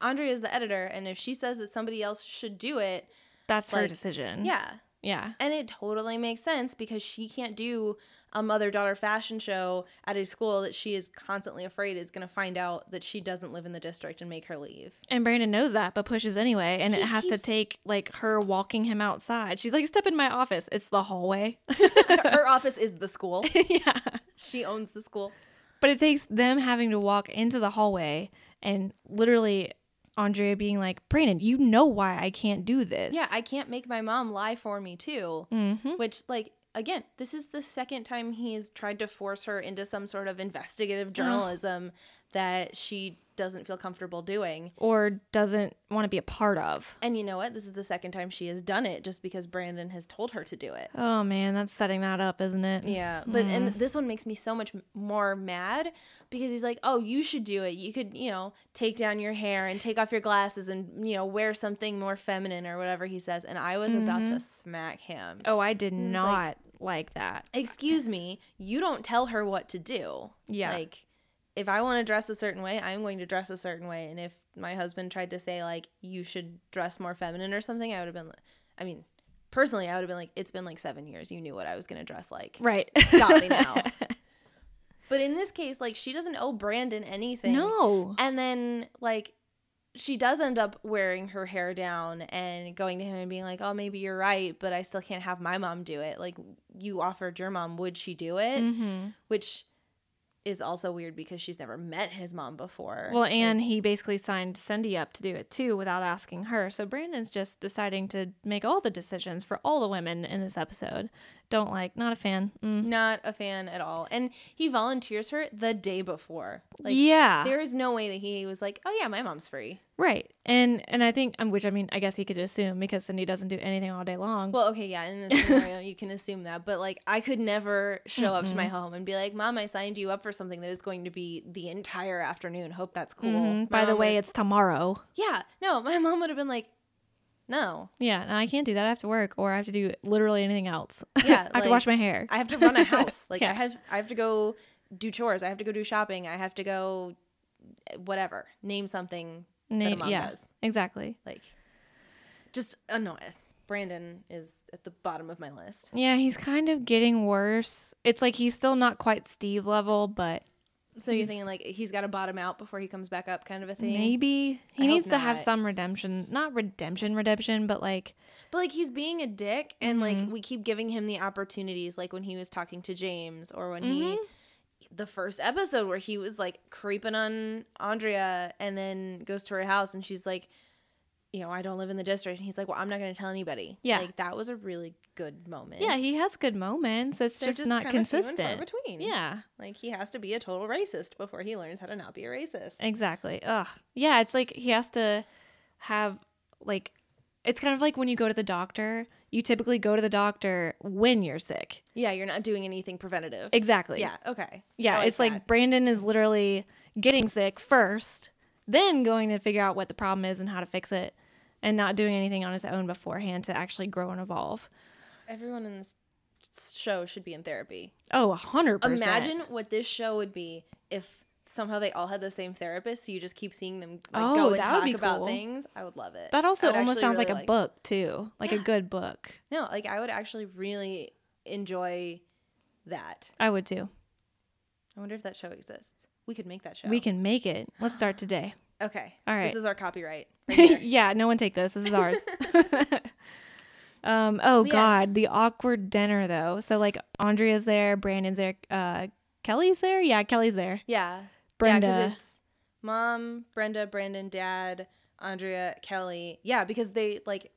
Andrea is the editor, and if she says that somebody else should do it, That's her Like, decision. yeah, Yeah. and it totally makes sense because she can't do a mother daughter fashion show at a school that she is constantly afraid is going to find out that she doesn't live in the district and make her leave. And Brandon knows that, but pushes anyway. And He it has keeps- to take like her walking him outside. She's like, step in my office. It's the hallway. her office is the school. yeah. She owns the school. But it takes them having to walk into the hallway and literally Andrea being like, Brandon, you know why I can't do this. Yeah, I can't make my mom lie for me too. Mm-hmm. Which, like, again, this is the second time he's tried to force her into some sort of investigative journalism that she doesn't feel comfortable doing. Or doesn't want to be a part of. And you know what? This is the second time she has done it just because Brandon has told her to do it. Oh man, that's setting that up, isn't it? Yeah, but and mm. this one makes me so much more mad because he's like, "Oh, you should do it. You could, you know, take down your hair and take off your glasses and you know wear something more feminine or whatever he says." And I was about to mm-hmm. smack him. Oh, I did not like that. Excuse me, you don't tell her what to do. Yeah. like if I want to dress a certain way, I'm going to dress a certain way. And if my husband tried to say like you should dress more feminine or something, I would have been. I mean, personally, I would have been like, "It's been like seven years. You knew what I was going to dress like." Right. stop me now. But in this case, like she doesn't owe Brandon anything. no. And then like she does end up wearing her hair down and going to him and being like, "Oh, maybe you're right, but I still can't have my mom do it. Like you offered your mom, would she do it?" Mm-hmm. Which is also weird because she's never met his mom before. Well, Like, and he basically signed Cindy up to do it too without asking her. So Brandon's just deciding to make all the decisions for all the women in this episode. Don't like, not a fan. Mm. not a fan at all. And he volunteers her the day before. Like yeah. there is no way that he was like, "Oh yeah, my mom's free." Right. And and I think um, which I mean I guess he could assume because Cindy doesn't do anything all day long. Well, okay, yeah, in this scenario, you can assume that, but like, I could never show up to my home and be like, "Mom, I signed you up for something that is going to be the entire afternoon. Hope that's cool." Mhm. By the way, would- it's tomorrow. yeah, no, my mom would have been like, "No, Yeah, and I can't do that. I have to work or I have to do literally anything else. Yeah, I have to wash my hair. I have to run a house. Like, Yeah. I have, I have to go do chores. I have to go do shopping. I have to go, eh, whatever. Name something that a mom yeah, does. exactly. Like, just annoying. Brandon is at the bottom of my list. Yeah, he's kind of getting worse. It's like he's still not quite Steve level, but So you're thinking like he's got to bottom out before he comes back up, kind of a thing. maybe he I needs to have some redemption. Not redemption, redemption, but like But like he's being a dick and like Mm-hmm. we keep giving him the opportunities like when he was talking to James or when he Mm-hmm. the first episode where he was like creeping on Andrea and then goes to her house and she's like you know, I don't live in the district and he's like, "Well, I'm not going to tell anybody." Yeah. Like that was a really good moment. yeah, he has good moments. It's They're just, not kinda few and far consistent. between. Yeah, Like he has to be a total racist before he learns how to not be a racist. exactly. Ugh. Yeah, it's like he has to have like it's kind of like when you go to the doctor. You typically go to the doctor when you're sick. Yeah, you're not doing anything preventative. Exactly. Yeah, okay. Yeah, I it's like. Brandon is literally getting sick first, then going to figure out what the problem is and how to fix it, and not doing anything on his own beforehand to actually grow and evolve. everyone in this show should be in therapy. Oh, a hundred percent. Imagine what this show would be if somehow they all had the same therapist, so you just keep seeing them like, Oh, go and that would talk be about cool. things. I would love it. that also almost sounds really like a book too, like a good book. No, like I would actually really enjoy that. I would too. I wonder if that show exists. We could make that show. We can make it. Let's start today. Okay. All right. This is our copyright. right yeah, no one take this. This is ours. um. Oh Yeah. God, the awkward dinner though. So like Andrea's there, Brandon's there, uh, Kelly's there. Yeah, Kelly's there. yeah. Brenda. Yeah, it's mom, Brenda, Brandon, dad, Andrea, Kelly. Yeah, because they like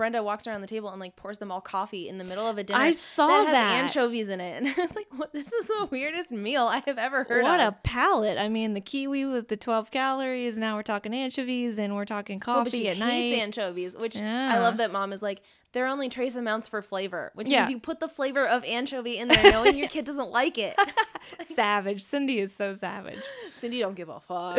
Brenda walks around the table and like pours them all coffee in the middle of a dinner. I saw that. Has that. anchovies in it, and I was like, "What? This is the weirdest meal I have ever heard what of." a palate! I mean, the kiwi with the twelve calories. Now we're talking anchovies, and we're talking Well, coffee but she at night. anchovies, which I love that mom is like, they're only trace amounts for flavor, which Yeah. means you put the flavor of anchovy in there knowing your kid doesn't like it. savage. Cindy is so savage. Cindy don't give a fuck.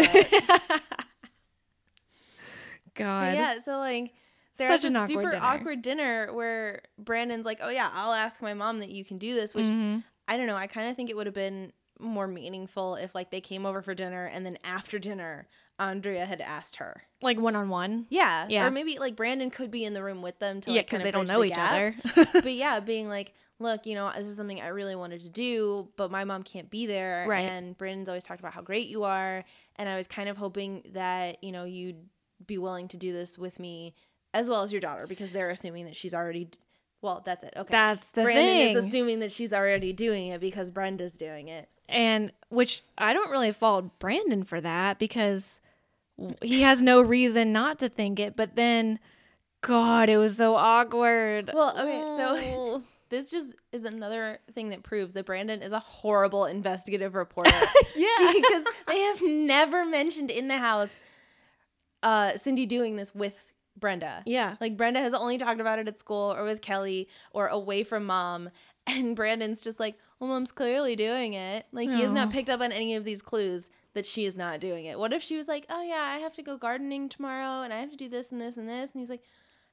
God. yeah, so like they're Such at an this awkward super dinner. awkward dinner where Brandon's like, "Oh yeah, I'll ask my mom that you can do this," which Mhm. I don't know. I kind of think it would have been more meaningful if like they came over for dinner and then after dinner Andrea had asked her. Like one on one. Yeah, Yeah. Or maybe like Brandon could be in the room with them to Yeah, like because they don't know the each gap. other. but yeah, being like, look, you know, this is something I really wanted to do, but my mom can't be there. Right. And Brandon's always talked about how great you are. And I was kind of hoping that, you know, you'd be willing to do this with me as well as your daughter because they're assuming that she's already, d- well, that's it. Okay. That's the Brandon thing. is assuming that she's already doing it because Brenda's doing it. and which I don't really fault Brandon for that because he has no reason not to think it, but then God, it was so awkward. Well, okay, so this just is another thing that proves that Brandon is a horrible investigative reporter. yeah. because they have never mentioned in the house uh Cindy doing this with Brenda. Yeah. Like Brenda has only talked about it at school or with Kelly or away from mom. And Brandon's just like, well, mom's clearly doing it. Like he has not picked up on any of these clues that she is not doing it. What if she was like, oh yeah, I have to go gardening tomorrow and I have to do this and this and this? And he's like,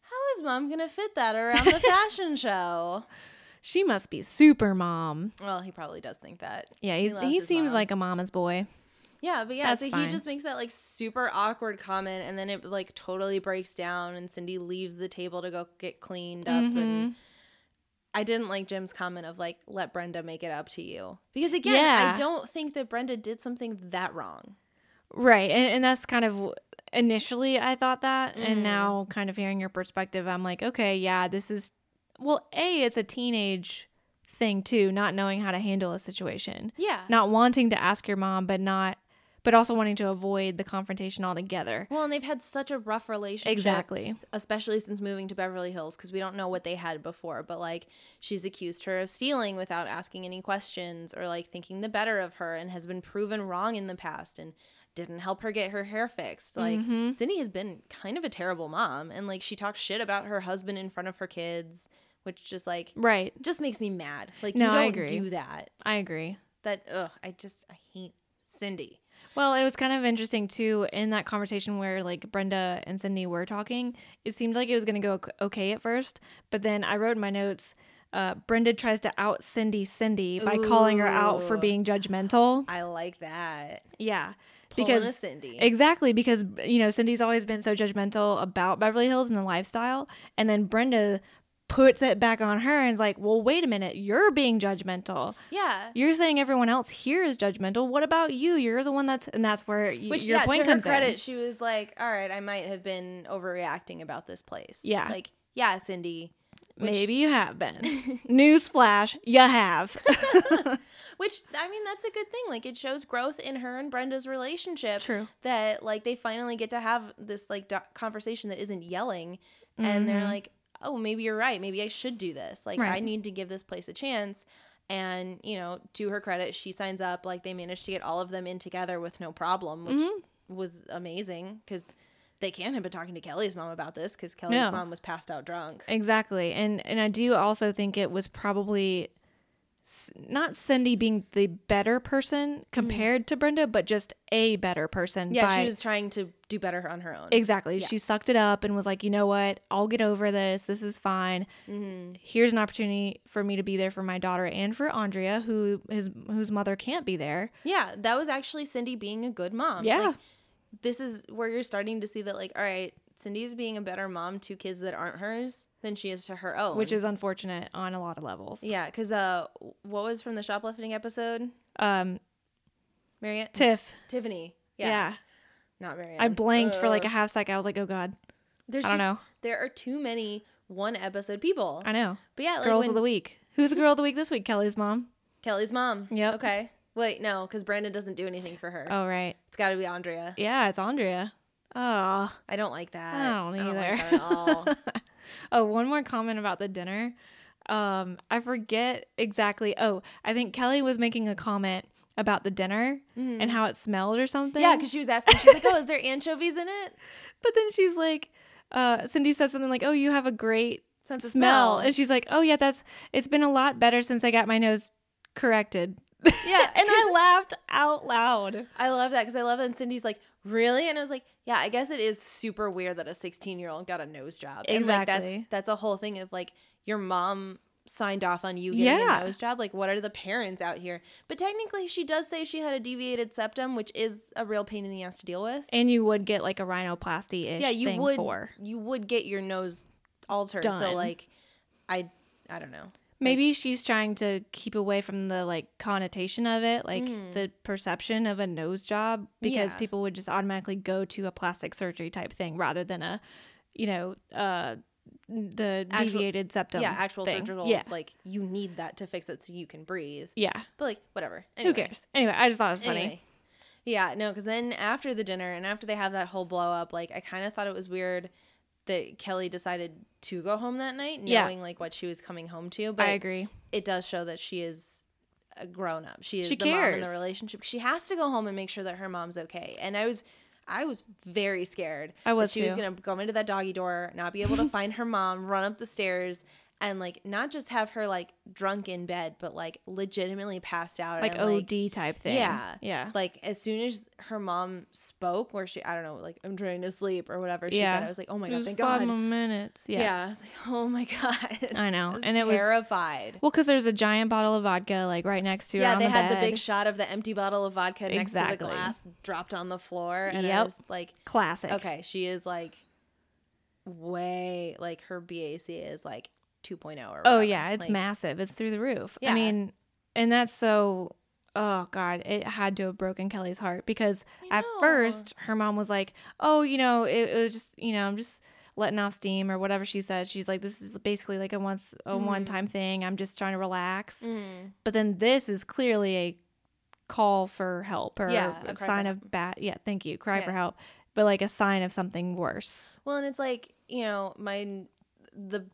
how is mom gonna fit that around the fashion show? She must be super mom. Well, he probably does think that. Yeah, He he's, loves he seems mom. like a mama's boy. Yeah, but yeah, That's so he just makes that like super awkward comment and then it like totally breaks down and Cindy leaves the table to go get cleaned up Mm-hmm. and I didn't like Jim's comment of like let Brenda make it up to you. Because again, Yeah. I don't think that Brenda did something that wrong. Right. And, and that's kind of initially I thought that. Mhm. And now, kind of hearing your perspective, I'm like, okay, yeah, this is, well, A, it's a teenage thing too, not knowing how to handle a situation, Yeah. not wanting to ask your mom, but not, but also wanting to avoid the confrontation altogether. Well, and they've had such a rough relationship. Exactly. Especially since moving to Beverly Hills because we don't know what they had before. But like she's accused her of stealing without asking any questions or like thinking the better of her and has been proven wrong in the past and didn't help her get her hair fixed. Like Mhm. Cindy has been kind of a terrible mom and like she talks shit about her husband in front of her kids, which just like Right. just makes me mad. Like No, you don't do that. I agree. That ugh, I just I hate Cindy. Well, it was kind of interesting too in that conversation where like Brenda and Cindy were talking. It seemed like it was going to go ok- okay at first, but then I wrote in my notes. Uh, Brenda tries to out Cindy Cindy by calling her out for being judgmental. I like that. Yeah, Pulling because Cindy. exactly because you know Cindy's always been so judgmental about Beverly Hills and the lifestyle, and then Brenda puts it back on her and is like, "Well, wait a minute, you're being judgmental. yeah. You're saying everyone else here is judgmental. What about you? You're the one that's and that's where y- Which, your yeah, point to her credit, in. she was like, "All right, I might have been overreacting about this place." Yeah. like, yeah, Cindy. Which, Maybe you have been. Newsflash, you have. which I mean, that's a good thing. Like, it shows growth in her and Brenda's relationship. True. That like they finally get to have this like do- conversation that isn't yelling, and they're Mhm. like, "Oh, maybe you're right. Maybe I should do this. Like, I need to give this place a chance." And you know, to her credit, she signs up. Like, they managed to get all of them in together with no problem, which Mhm. was amazing because they can't have been talking to Kelly's mom about this because Kelly's No. mom was passed out drunk. Exactly. And and I do also think it was probably not Cindy being the better person compared to Brenda, but just a better person. Yeah, by- she was trying to do better on her own. Exactly. Yeah. She sucked it up and was like, you know what? I'll get over this. This is fine. hmm Here's an opportunity for me to be there for my daughter and for Andrea, who his whose mother can't be there. Yeah, that was actually Cindy being a good mom. Yeah. Like, this is where you're starting to see that, like, all right, Cindy's being a better mom to kids that aren't hers than she is to her own. Which is unfortunate on a lot of levels. yeah, because uh, what was from the shoplifting episode? Um, Marianne? Tiff. Tiffany. Yeah. Yeah, not Marianne. I blanked for like a half second. I was like, oh God. There's I don't just, know. There are too many one episode people. I know. But yeah, like Girls when of the week. Who's the girl of the week this week? Kelly's mom. Kelly's mom. Yep. Okay. Wait, no, because Brandon doesn't do anything for her. Oh, right. It's got to be Andrea. Yeah, it's Andrea. Oh. I don't like that. I don't like either. that at all. oh, one more comment about the dinner. Um, I forget exactly. Oh, I think Kelly was making a comment about the dinner and how it smelled or something. Yeah, because she was asking, she's like, "Oh, is there anchovies in it?" but then she's like, uh, Cindy says something like, "Oh, you have a great Sense of smell," smell. and she's like, "Oh yeah, that's it's been a lot better since I got my nose corrected." Yeah, and I laughed out loud. I love that because I love that. And Cindy's like, "Really?" And I was like, "Yeah, I guess it is super weird that a 16 year old got a nose job. And like that's Exactly. that's a whole thing of like your mom." Signed off on you getting Yeah. a nose job. Like, what are the parents out here? But technically, she does say she had a deviated septum, which is a real pain in the ass to deal with. And you would get like a rhinoplasty ish yeah, you thing would for. you would get your nose altered. So like, I I don't know. Maybe she's trying to keep away from the like connotation of it, like the perception of a nose job, because Yeah. people would just automatically go to a plastic surgery type thing rather than a, you know, uh, the Actual- deviated septum. yeah, actual thing. surgical. Yeah, like you need that to fix it so you can breathe. yeah. But like, whatever. Who cares? Anyway, I just thought it was funny. Anyway. Yeah, no, because then after the dinner and after they have that whole blow up, like I kind of thought it was weird that Kelly decided to go home that night, Yeah. knowing like what she was coming home to. But I agree. it does show that she is a grown up. She is She the mom in the relationship. She has to go home and make sure that her mom's okay. And I was, I was very scared. I that was she was gonna go into that doggy door, not be able to find her mom, run up the stairs. And like not just have her like drunk in bed, but like legitimately passed out. Like and, OD type thing. Yeah. Yeah. like as soon as her mom spoke, where she I don't know, like I'm trying to sleep or whatever she Yeah. said, I was like, oh my god, thank five God. more minutes. Yeah. Yeah. I was like, oh my god. I know. was And it was- terrified. Well, because there's a giant bottle of vodka like right next to her. yeah, they the had the big shot of the empty bottle of vodka next to the glass dropped on the floor, and I was like, classic. okay, she is like way like her BAC is like 2.0 or Oh whatever. yeah, it's Like, massive. It's through the roof. Yeah. I mean, and that's so. Oh God, it had to have broken Kelly's heart because at first her mom was like, "Oh, you know, it, it was just, you know, I'm just letting off steam or whatever she said." She's like, "This is basically like a once a Mhm. one time thing. I'm just trying to relax." Mm. But then this is clearly a call for help or Yeah, a sign of bad. Yeah, thank you, cry for help, but like a sign of something worse. Well, and it's like you know my the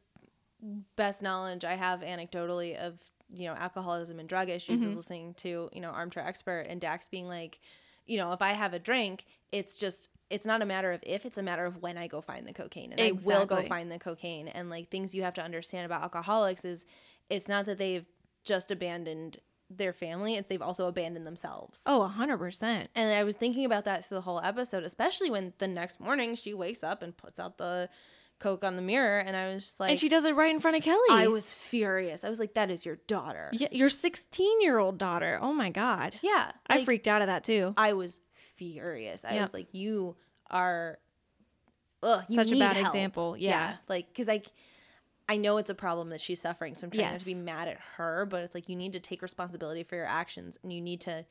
best knowledge I have anecdotally of you know alcoholism and drug issues Mhm. is listening to you know armchair expert and Dax being like, you know, if I have a drink, it's just it's not a matter of if, it's a matter of when I go find the cocaine, and I will go find the cocaine. And like things you have to understand about alcoholics is it's not that they've just abandoned their family; it's they've also abandoned themselves. Oh, a hundred percent. And I was thinking about that through the whole episode, especially when the next morning she wakes up and puts out the coke on the mirror, and I was just like, And she does it right in front of Kelly. I was furious. I was like, that is your daughter. Yeah, your 16 year old daughter. Oh my God. Yeah, I like, freaked out of that too. I was furious. I Yep. was like, you are, ugh, you Such a bad help. example. Yeah. like because I. I know it's a problem that she's suffering, so I'm trying not to be mad at her, but it's like you need to take responsibility for your actions and you need to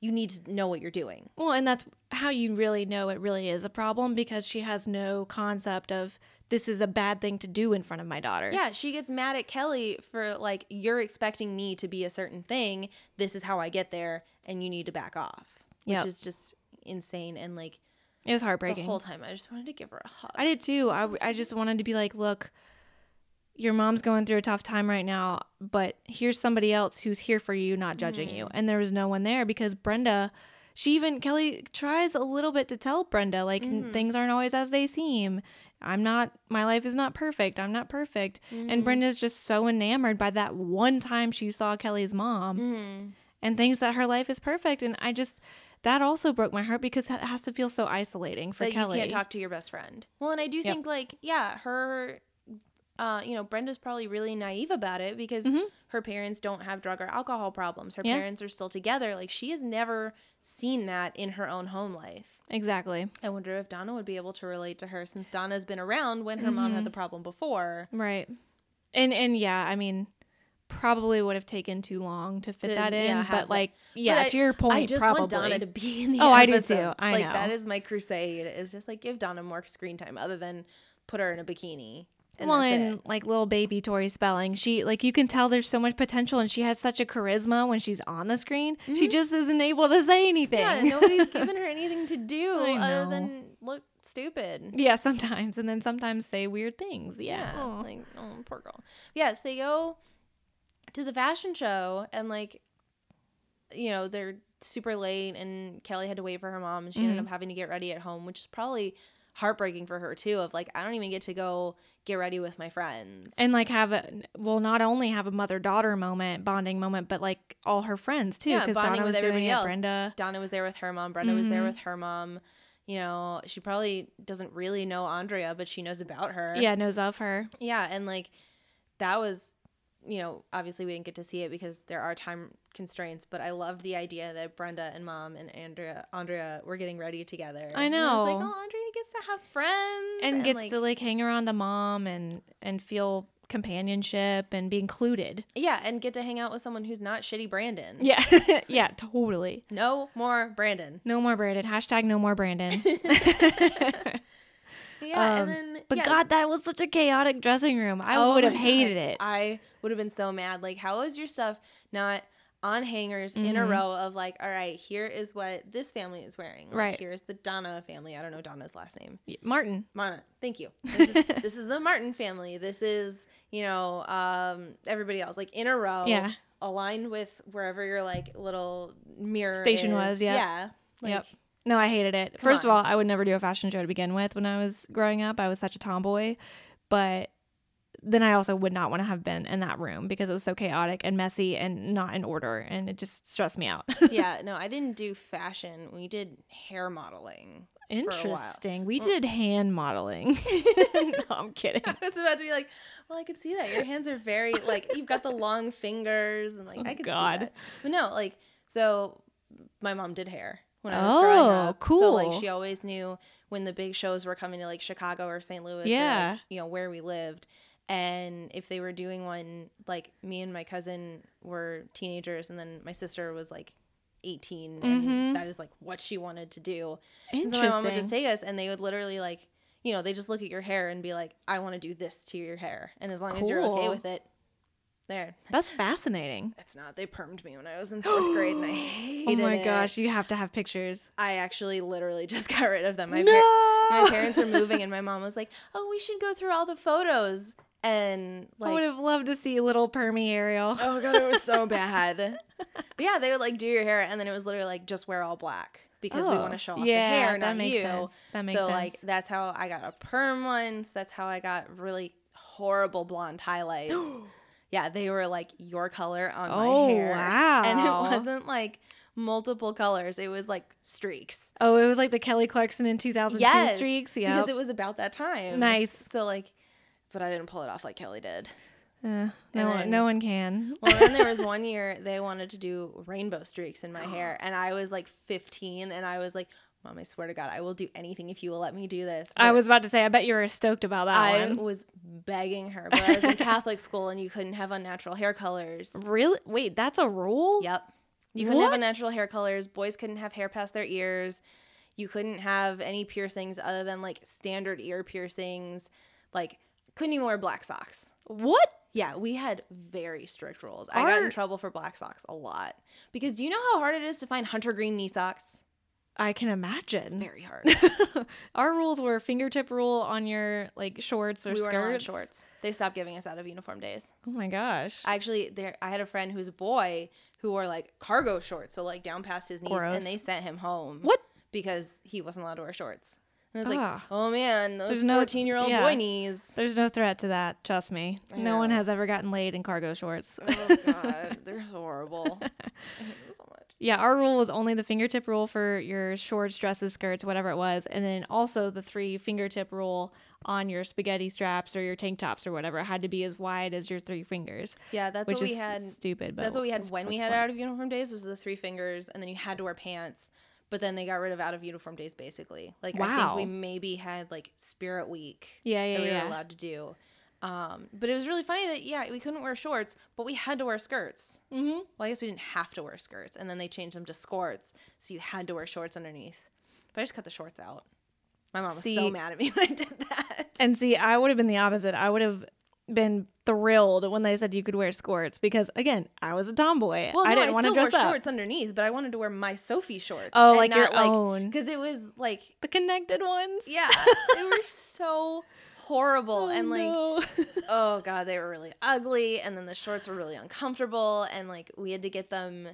you need to know what you're doing. Well, and that's how you really know it really is a problem because she has no concept of this is a bad thing to do in front of my daughter. Yeah, she gets mad at Kelly for like you're expecting me to be a certain thing. This is how I get there, and you need to back off. Which Yep. is just insane. And like It was heartbreaking. the whole time, I just wanted to give her a hug. I did too. I, I just wanted to be like, look, your mom's going through a tough time right now, but here's somebody else who's here for you, not judging you. Mm-hmm. And there was no one there because Brenda, she even, Kelly tries a little bit to tell Brenda, like, n- mm-hmm. things aren't always as they seem. I'm not, my life is not perfect. I'm not perfect. And Brenda's just so enamored by that one time she saw Kelly's mom Mm-hmm. and thinks that her life is perfect. And I just, that also broke my heart because it has to feel so isolating for that Kelly. you can't talk to your best friend. Well, and I do Yep. think like yeah, her. Uh, you know, Brenda's probably really naive about it because her parents don't have drug or alcohol problems. Her Mm-hmm. Yeah. parents are still together. Like she has never seen that in her own home life. Exactly. I wonder if Donna would be able to relate to her since Donna's been around when her mom Mm-hmm. had the problem before. Right. And and yeah, I mean, probably would have taken too long to fit To, that in. yeah, but like, yeah, But to your point, I just probably. want Donna to be in the Oh, I do too. I like know. that is my crusade. Is just like give Donna more screen time other than put her in a bikini. And well, and it. like little baby Tori Spelling, she like you can tell there's so much potential, and she has such a charisma when she's on the screen. She just isn't able to say anything. Mm-hmm. yeah, nobody's given her anything to do other than look stupid. yeah, sometimes, and then sometimes say weird things. Yeah, Yeah. Like oh poor girl. Yes, they go to the fashion show and like you know they're super late and Kelly had to wait for her mom and she ended Mm-hmm. up having to get ready at home, which is probably heartbreaking for her too. Of like I don't even get to go get ready with my friends. and like have a well, not only have a mother daughter moment, bonding moment, but like all her friends too. Yeah, Because bonding Donna with was doing everybody it. else. Brenda. Donna was there with her mom. Brenda was there Mhm. with her mom. You know, she probably doesn't really know Andrea, but she knows about her. Yeah, knows of her. Yeah, and like that was, you know, obviously we didn't get to see it because there are time constraints, but I loved the idea that Brenda and mom and Andrea Andrea were getting ready together. I And I was like, know. oh, Andrea gets to have friends and, gets like, to like hang around a mom and and feel companionship and be included. yeah, and get to hang out with someone who's not shitty Brandon. Yeah, yeah, totally. No more Brandon. No more Brandon. Hashtag no more Brandon. Yeah, Um, and then but yeah, God, that was such a chaotic dressing room. I Oh would have hated God. it. I would have been so mad. Like, how is your stuff not on hangers in a Mhm. row of like, all right, here is what this family is wearing. Like, Right. Here's the Donna family. I don't know Donna's last name. Y- Martin. Mana. Thank you. This is, this is the Martin family. This is, you know, um, everybody else, like in a row. Yeah. Aligned with wherever your like little mirror Station is. was, yeah. Yeah. Like, Yep. No, I hated it. First of all, I would never do a fashion show to begin with when I was growing up. I was such a tomboy. But then I also would not want to have been in that room because it was so chaotic and messy and not in order and it just stressed me out. yeah, no, I didn't do fashion. We did hair modeling. Interesting. We did hand modeling. no, I'm kidding. I was about to be like, well, I could see that. Your hands are very like you've got the long fingers and like Oh, I could God. see that. But no, like so my mom did hair when I was growing up. Oh, up. So like she always knew when the big shows were coming to like Chicago or St. Louis or Yeah. like, you know, where we lived. And if they were doing one, like me and my cousin were teenagers and then my sister was like 18 and Mhm. that is like what she wanted to do. And Interesting. so my mom would just take us and they would literally like, you know, they just look at your hair and be like, I want to do this to your hair. And as long as you're okay with it, there. That's fascinating. It's not. They permed me when I was in fourth grade and I Oh my it. gosh, you have to have pictures. I actually literally just got rid of them. My, no. par- my parents were moving and my mom was like, oh, we should go through all the photos. And I would have loved to see little permy Arielle. oh God, it was so bad. But yeah, they would like do your hair and then it was literally like, just wear all black because we Oh, want to show off yeah, the hair, that not makes you. sense. That makes so sense. like that's how I got a perm once. That's how I got really horrible blonde highlights. yeah, they were like your color on Oh, my hair. And wow. it wasn't like multiple colors. It was like streaks. oh, it was like the Kelly Clarkson in 2002 Yes, streaks. Yeah. Because it was about that time. Nice. So like but I didn't pull it off like Kelly did. Uh, no, one, then- no one can. Well, then there was one year they wanted to do rainbow streaks in my hair, and I was like 15, and I was like, "Mom, I swear to God, I will do anything if you will let me do this." I was about to say, I bet you were stoked about that I one. was begging her, but I was in Catholic school, and you couldn't have unnatural hair colors. Really? Wait, that's a rule? Yep, you couldn't have unnatural hair colors. Boys couldn't have hair past their ears. You couldn't have any piercings other than like standard ear piercings. Like, couldn't even wear black socks. What? Yeah, we had very strict rules. I got in trouble for black socks a lot. Because do you know how hard it is to find hunter green knee socks? I can imagine. Very hard. Our rules were fingertip rule on your like shorts or we skirts. shorts. They stopped giving us out of uniform days. Oh my gosh. Actually there I had a friend who's a boy who wore like cargo shorts, so like down past his knees, Gross. and they sent him home. What? Because he wasn't allowed to wear shorts. And I was like, ah. oh man, those There's no- fourteen year old yeah. boy knees. There's no threat to that. Trust me. I No one know. has ever gotten laid in cargo shorts. Oh god, they're horrible. I hate them so much. Yeah, our rule was only the fingertip rule for your shorts, dresses, skirts, whatever it was, and then also the three fingertip rule on your spaghetti straps or your tank tops or whatever. It had to be as wide as your three fingers, Yeah, that's which what is we had. stupid. But That's what we had when we had the out of uniform days was the three fingers, and then you had to wear pants. But then they got rid of out of uniform days basically. Like I think we maybe had like Spirit Week Yeah, yeah, that we yeah. were allowed to do. Um, but it was really funny that yeah we couldn't wear shorts, but we had to wear skirts. Mhm. Well, I guess we didn't have to wear skirts, and then they changed them to skirts, so you had to wear shorts underneath. But I just cut the shorts out. My mom was See- so mad at me when I did that. And see, I would have been the opposite. I would have been thrilled when they said you could wear skirts because again, I was a tomboy. Well, I no, didn't I want to still wore up. shorts underneath, but I wanted to wear my Soffe shorts. Oh, and like your not, own. because it was like The connected ones. Yeah, they were so horrible Oh, and like no. oh god, they were really ugly and then the shorts were really uncomfortable and like we had to get them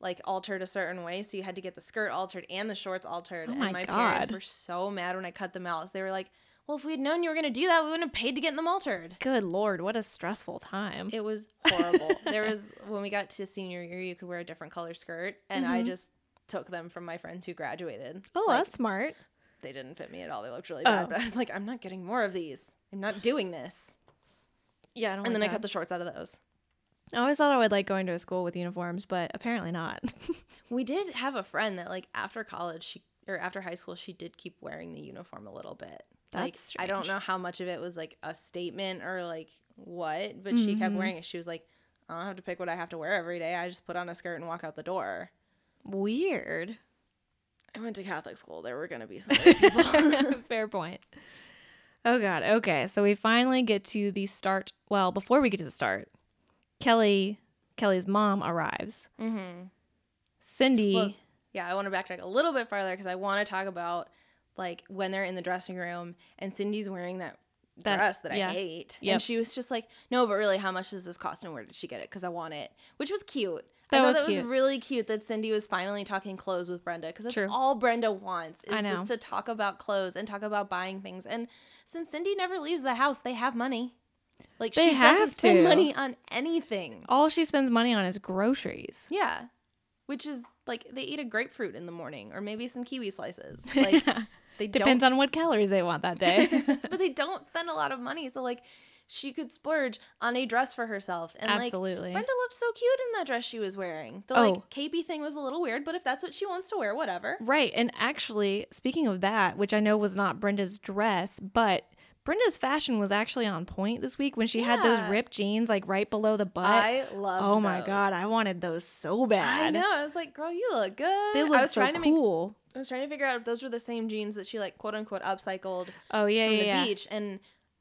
like altered a certain way, so you had to get the skirt altered and the shorts altered. Oh and my my parents God. were so mad when I cut them out. So they were like, "Well, if we had known you were going to do that, we wouldn't have paid to get them altered." Good lord, what a stressful time. It was horrible. there was when we got to senior year, you could wear a different color skirt, and I Mhm. just took them from my friends who graduated. oh, Like, that's smart. they didn't fit me at all. They looked really bad. Oh. But I was like, I'm not getting more of these. I'm not doing this. Yeah, I don't And then I cut the shorts out of those. I always thought I would like going to a school with uniforms, but apparently not. We did have a friend that like after college she or after high school she did keep wearing the uniform a little bit. Like That's I don't know how much of it was like a statement or like what, but she kept Mhm. wearing it. She was like, I don't have to pick what I have to wear every day. I just put on a skirt and walk out the door. Weird. I went to Catholic school. There were gonna be some weird people. Fair point. Oh god. Okay, so we finally get to the start. Well, before we get to the start, Kelly Kelly's mom arrives. Mm-hmm. Cindy. Well, yeah, I want to backtrack a little bit farther because I want to talk about like when they're in the dressing room and Cindy's wearing that, That- dress that yeah. I hate, Yep. and she was just like, "No, but really, how much does this cost and where did she get it? Because I want it," which was cute. I That thought was that was really cute that Cindy was finally talking clothes with Brenda because that's True. all Brenda wants is I just to talk about clothes and talk about buying things. And since Cindy never leaves the house, they have money. Like They she have doesn't spend money on anything. all she spends money on is groceries. Yeah. Which is like they eat a grapefruit in the morning or maybe some kiwi slices. Like they Depends on what calories they want that day. but they don't spend a lot of money. So like she could splurge on a dress for herself. And Absolutely. like Brenda looked so cute in that dress she was wearing. The Oh. like capey thing was a little weird, but if that's what she wants to wear, whatever. right. And actually, speaking of that, which I know was not Brenda's dress, but Brenda's fashion was actually on point this week when she had those ripped jeans like right below the butt. I love oh my god, I wanted those so bad. I know. I was like, girl, you look good. They I was so trying to make cool. I was trying to figure out if those were the same jeans that she like quote unquote upcycled oh yeah, from yeah, the yeah. beach and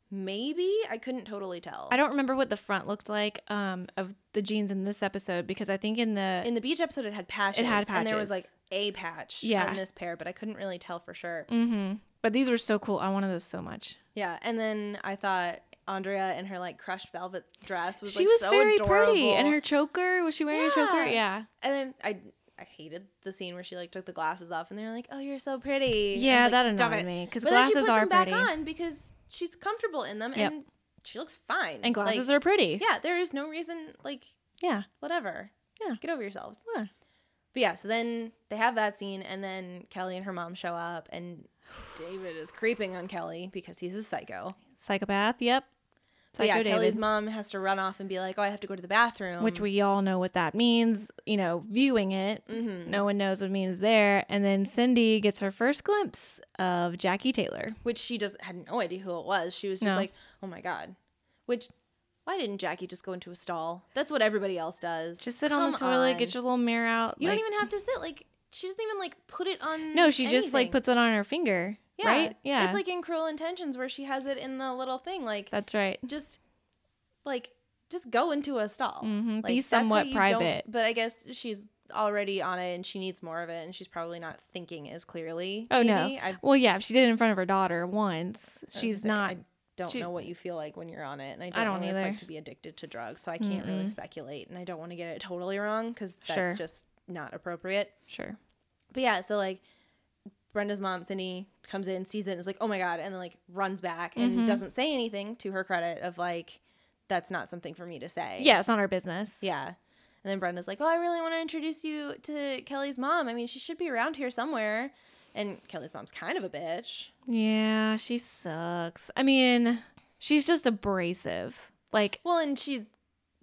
maybe I couldn't totally tell. I don't remember what the front looked like um, of the jeans in this episode because I think in the in the beach episode it had patches. it had and there was like a patch Yeah. on this pair, but I couldn't really tell for sure. hmm But these were so cool. I wanted those so much. Yeah, and then I thought Andrea in her like crushed velvet dress was she like, was so very adorable. pretty, and her choker was she wearing a choker? Yeah. Yeah. and then I I hated the scene where she like took the glasses off and they were like, "Oh, you're so pretty." Yeah, like, that annoyed it." me because But then she glasses put are them back pretty, on because she's comfortable in them Yep. and she looks fine. and glasses Like, are pretty. Yeah, there is no reason like Yeah. whatever. Yeah. Get over yourselves. Yeah. But yeah, so then they have that scene, and then Kelly and her mom show up, and David is creeping on Kelly because he's a psycho. Psychopath. Yep. Psycho yeah, David. Kelly's mom has to run off and be like, "Oh, I have to go to the bathroom," which we all know what that means. You know, viewing it, Mm-hmm. no one knows what it means there. And then Cindy gets her first glimpse of Jackie Taylor. which she just had no idea who it was. She was just No. like, "Oh my god," which. Why didn't Jackie just go into a stall? That's what everybody else does. Just sit on the toilet, on. get your little mirror out. You like- don't even have to sit. Like she doesn't even like put it on. No, she just like puts it on her finger. yeah. Right? Yeah. It's like in Cruel Intentions where she has it in the little thing. Like That's right. just like just go into a stall. Mhm, Like, be somewhat private. But I guess she's already on it and she needs more of it and she's probably not thinking as clearly. Oh no. maybe. I, Well, yeah, if she did it in front of her daughter once, she's not. I don't she- know what you feel like when you're on it, and I don't, I don't know what it's like to be addicted to drugs, so I can't really speculate, and I don't want to get it totally wrong because that's Sure. just not appropriate. Sure. But yeah, so like Brenda's mom, Cindy, comes in, sees it, and is like, "Oh my god," and then like runs back and Mm-hmm. doesn't say anything to her credit of like, "That's not something for me to say." Yeah, it's not our business. Yeah. And then Brenda's like, "Oh, I really want to introduce you to Kelly's mom. I mean, she should be around here somewhere." And Kelly's mom's kind of a bitch. Yeah, she sucks. I mean, she's just abrasive. Like Well, and she's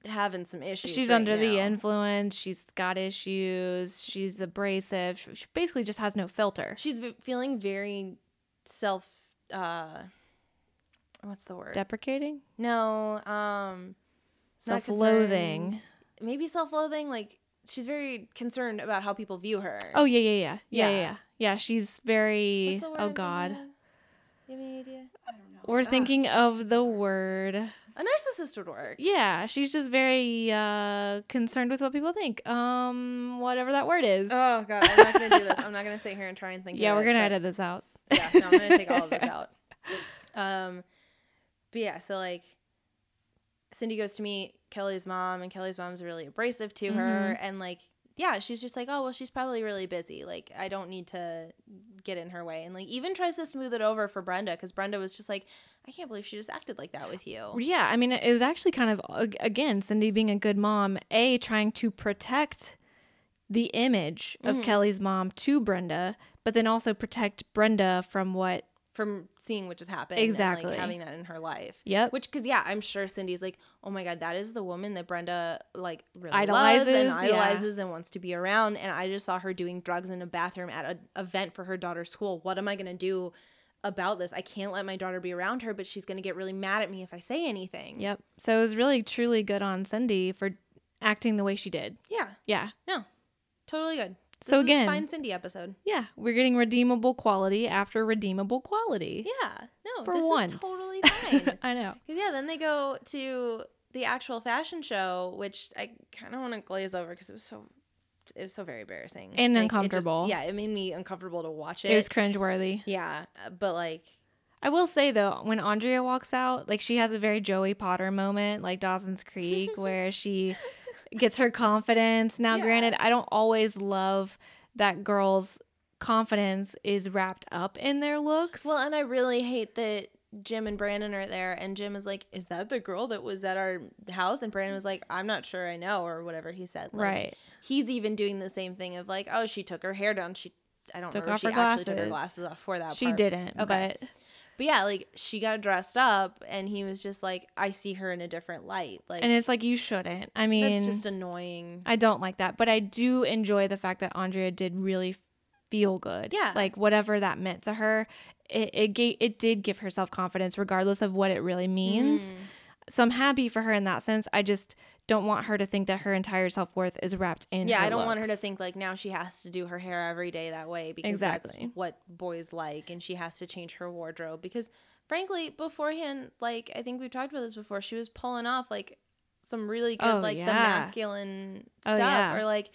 having some issues. she's right under the influence. She's got issues. She's abrasive. She basically just has no filter. She's feeling very self. uh What's the word? Deprecating, no, um, self-loathing. Maybe self-loathing. Like she's very concerned about how people view her. Oh yeah, yeah, yeah, yeah, yeah, Yeah. yeah. Yeah, she's very. What's the word Oh I'm God? You have any idea? I don't know. We're Ah. thinking of the word. A narcissist would work. Yeah, she's just very uh concerned with what people think. Um, whatever that word is. Oh god, I'm not gonna do this. I'm not gonna sit here and try and think. yeah, we're it, gonna edit this out. yeah, no, I'm gonna take all of this out. Um, but yeah, so like, Cindy goes to meet Kelly's mom, and Kelly's mom's really abrasive to her, and like, yeah, she's just like, oh well, she's probably really busy. Like, I don't need to get in her way, and like, even tries to smooth it over for Brenda because Brenda was just like, I can't believe she just acted like that with you. Yeah, I mean, it was actually kind of again Cindy being a good mom, a trying to protect the image Mm-hmm. of Kelly's mom to Brenda, but then also protect Brenda from what. From seeing what just happened, Exactly. and, like, having that in her life. Yep. Which, because yeah, I'm sure Cindy's like, oh my god, that is the woman that Brenda like really Idolizes, and yeah. idolizes and wants to be around. And I just saw her doing drugs in a bathroom at an event for her daughter's school. What am I gonna do about this? I can't let my daughter be around her, but she's gonna get really mad at me if I say anything. Yep. So it was really truly good on Cindy for acting the way she did. Yeah, Yeah. no, totally good. This So a again- fine Cindy episode. Yeah, we're getting redeemable quality after redeemable quality. Yeah, no, For this once. is totally fine. I know. yeah, then they go to the actual fashion show, which I kind of want to glaze over because it was so it was so very embarrassing And Like, it just- uncomfortable. yeah, it made me uncomfortable to watch it. It was cringeworthy. yeah, but like I will say though, when Andrea walks out, like she has a very Joey Potter moment, like Dawson's Creek, where she gets her confidence. Now, Yeah. granted, I don't always love that girls' confidence is wrapped up in their looks. Well, and I really hate that Jim and Brandon are there, and Jim is like, "Is that the girl that was at our house?" And Brandon was like, "I'm not sure, I know," or whatever he said. Like, right. He's even doing the same thing of like, "Oh, she took her hair down. She, I don't Took remember off if she her actually took her glasses. glasses off for that. She part. didn't, Okay. but But yeah, like she got dressed up, and he was just like, "I see her in a different light." Like, and it's like you shouldn't. I mean, that's just annoying. I don't like that, but I do enjoy the fact that Andrea did really feel good. Yeah. like whatever that meant to her, it it gave it did give her self confidence, regardless of what it really means. Mhm. So I'm happy for her in that sense. I just don't want her to think that her entire self worth is wrapped in. Yeah, I don't want her to think like now she has to do her hair every day that way because Exactly. that's what boys like and she has to change her wardrobe because frankly, beforehand, like I think we've talked about this before, she was pulling off like some really good Oh, like the yeah. masculine Oh, stuff yeah. or like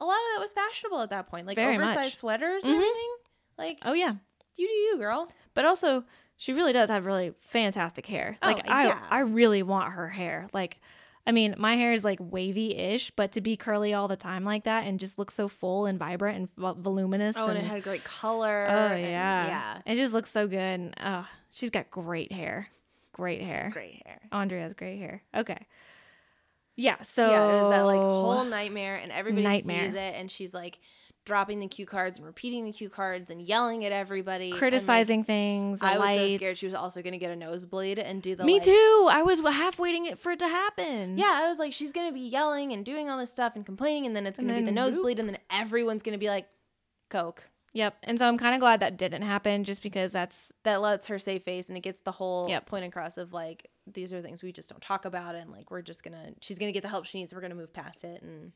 a lot of that was fashionable at that point. Like Very oversized much. sweaters and Mhm. everything. Like Oh yeah, you do you, girl. but also she really does have really fantastic hair. Oh, Like I, yeah. I really want her hair. Like, I mean, my hair is like wavy-ish, but to be curly all the time like that and just look so full and vibrant and voluminous. Oh, and it had a great color. Oh and- yeah, Yeah. It just looks so good. And, oh, she's got great hair. Great hair. Great hair. Andrea has great hair. Okay. Yeah. So yeah, it was that like whole nightmare, and everybody Nightmare. sees it, and she's like dropping the cue cards and repeating the cue cards and yelling at everybody, and, like, criticizing things. I was so scared she was also going to get a nosebleed and do the Me like- too. I was half waiting it for it to happen. Yeah, I was like, she's gonna be yelling and doing all this stuff and complaining, and then it's gonna be the whoop. nosebleed, and then everyone's gonna be like, "Coke." Yep. And so I'm kind of glad that didn't happen, just because that's That lets her save face, and it gets the whole Yep. point across of like, these are things we just don't talk about, and like, we're just gonna, she's gonna get the help she needs. We're gonna move past it, and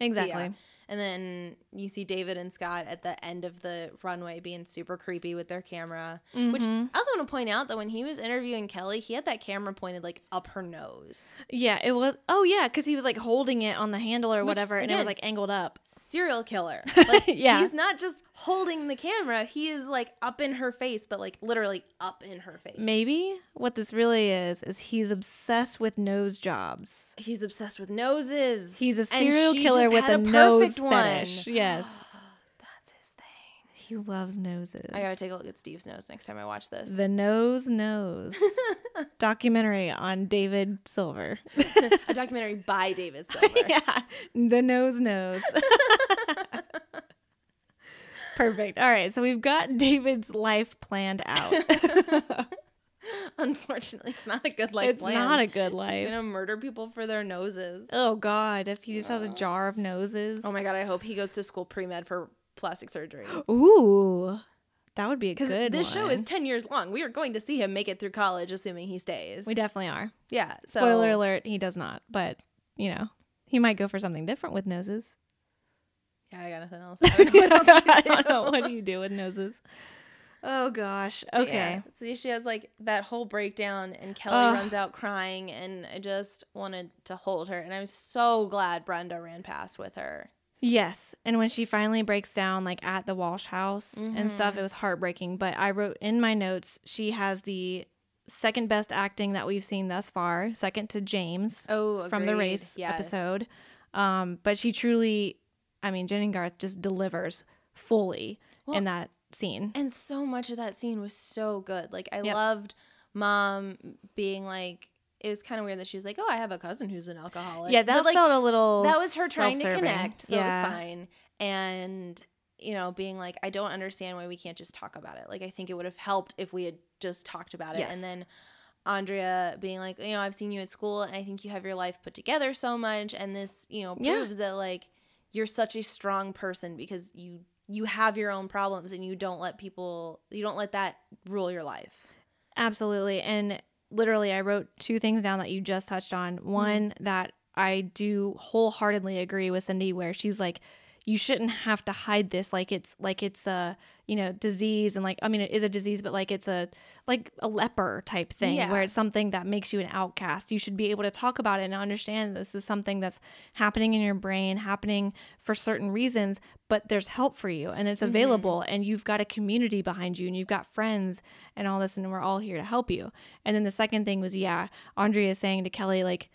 exactly. And then you see David and Scott at the end of the runway being super creepy with their camera. Which Mhm. I also want to point out that when he was interviewing Kelly, he had that camera pointed like up her nose. Yeah, it was. Oh yeah, because he was like holding it on the handle or Which, whatever, and it was like angled up. Serial killer. Like Yeah. he's not just holding the camera, he is like up in her face, but like literally up in her face. Maybe what this really is is he's obsessed with nose jobs. He's obsessed with noses. He's a serial killer with had a, nose perfect one. fetish. Yes, That's his thing. He loves noses. I gotta take a look at Steve's nose next time I watch this. the nose nose documentary on David Silver. a documentary by David Silver. yeah, the nose nose. Perfect. All right, so we've got David's life planned out. Unfortunately, it's not a good life it's plan. not a good life. He's gonna murder people for their noses. Oh God, if he just has a jar of noses. Oh my god, I hope he goes to school pre med for plastic surgery. Ooh, that would be a good. this show is ten years long. We are going to see him make it through college, assuming he stays. we definitely are. yeah. So Spoiler alert: he does not, but you know, he might go for something different with noses. Yeah, I got nothing else. I don't know what else I don't know. What do you do with noses? Oh gosh. Okay. Yeah. See, she has like that whole breakdown, and Kelly Ugh. runs out crying, and I just wanted to hold her, and I'm so glad Brenda ran past with her. Yes. And when she finally breaks down, like at the Walsh house and Mm-hmm. stuff, it was heartbreaking. But I wrote in my notes, she has the second best acting that we've seen thus far, second to James Oh, from the race Yes. episode. Um, but she truly, I mean, Jennie Garth just delivers fully Well, in that scene. And so much of that scene was so good. Like I Yep. loved mom being like it was kind of weird that she was like, "Oh, I have a cousin who's an alcoholic." yeah, that But, like felt a little. that was her trying to connect, so yeah. it was fine. And you know, being like, "I don't understand why we can't just talk about it." Like I think it would have helped if we had just talked about it. Yes. And then Andrea being like, "You know, I've seen you at school and I think you have your life put together so much and this, you know, Yeah. proves that like you're such a strong person because you you have your own problems and you don't let people you don't let that rule your life. Absolutely. And literally, I wrote two things down that you just touched on. Mm-hmm. One, that I do wholeheartedly agree with Cindy, where she's like, you shouldn't have to hide this like it's like it's a you know disease and like i mean it is a disease but like it's a like a leper type thing Yeah. where it's something that makes you an outcast you should be able to talk about it and understand this is something that's happening in your brain happening for certain reasons but there's help for you and it's mm-hmm. available and you've got a community behind you and you've got friends and all this and we're all here to help you and then the second thing was yeah andrea is saying to kelly like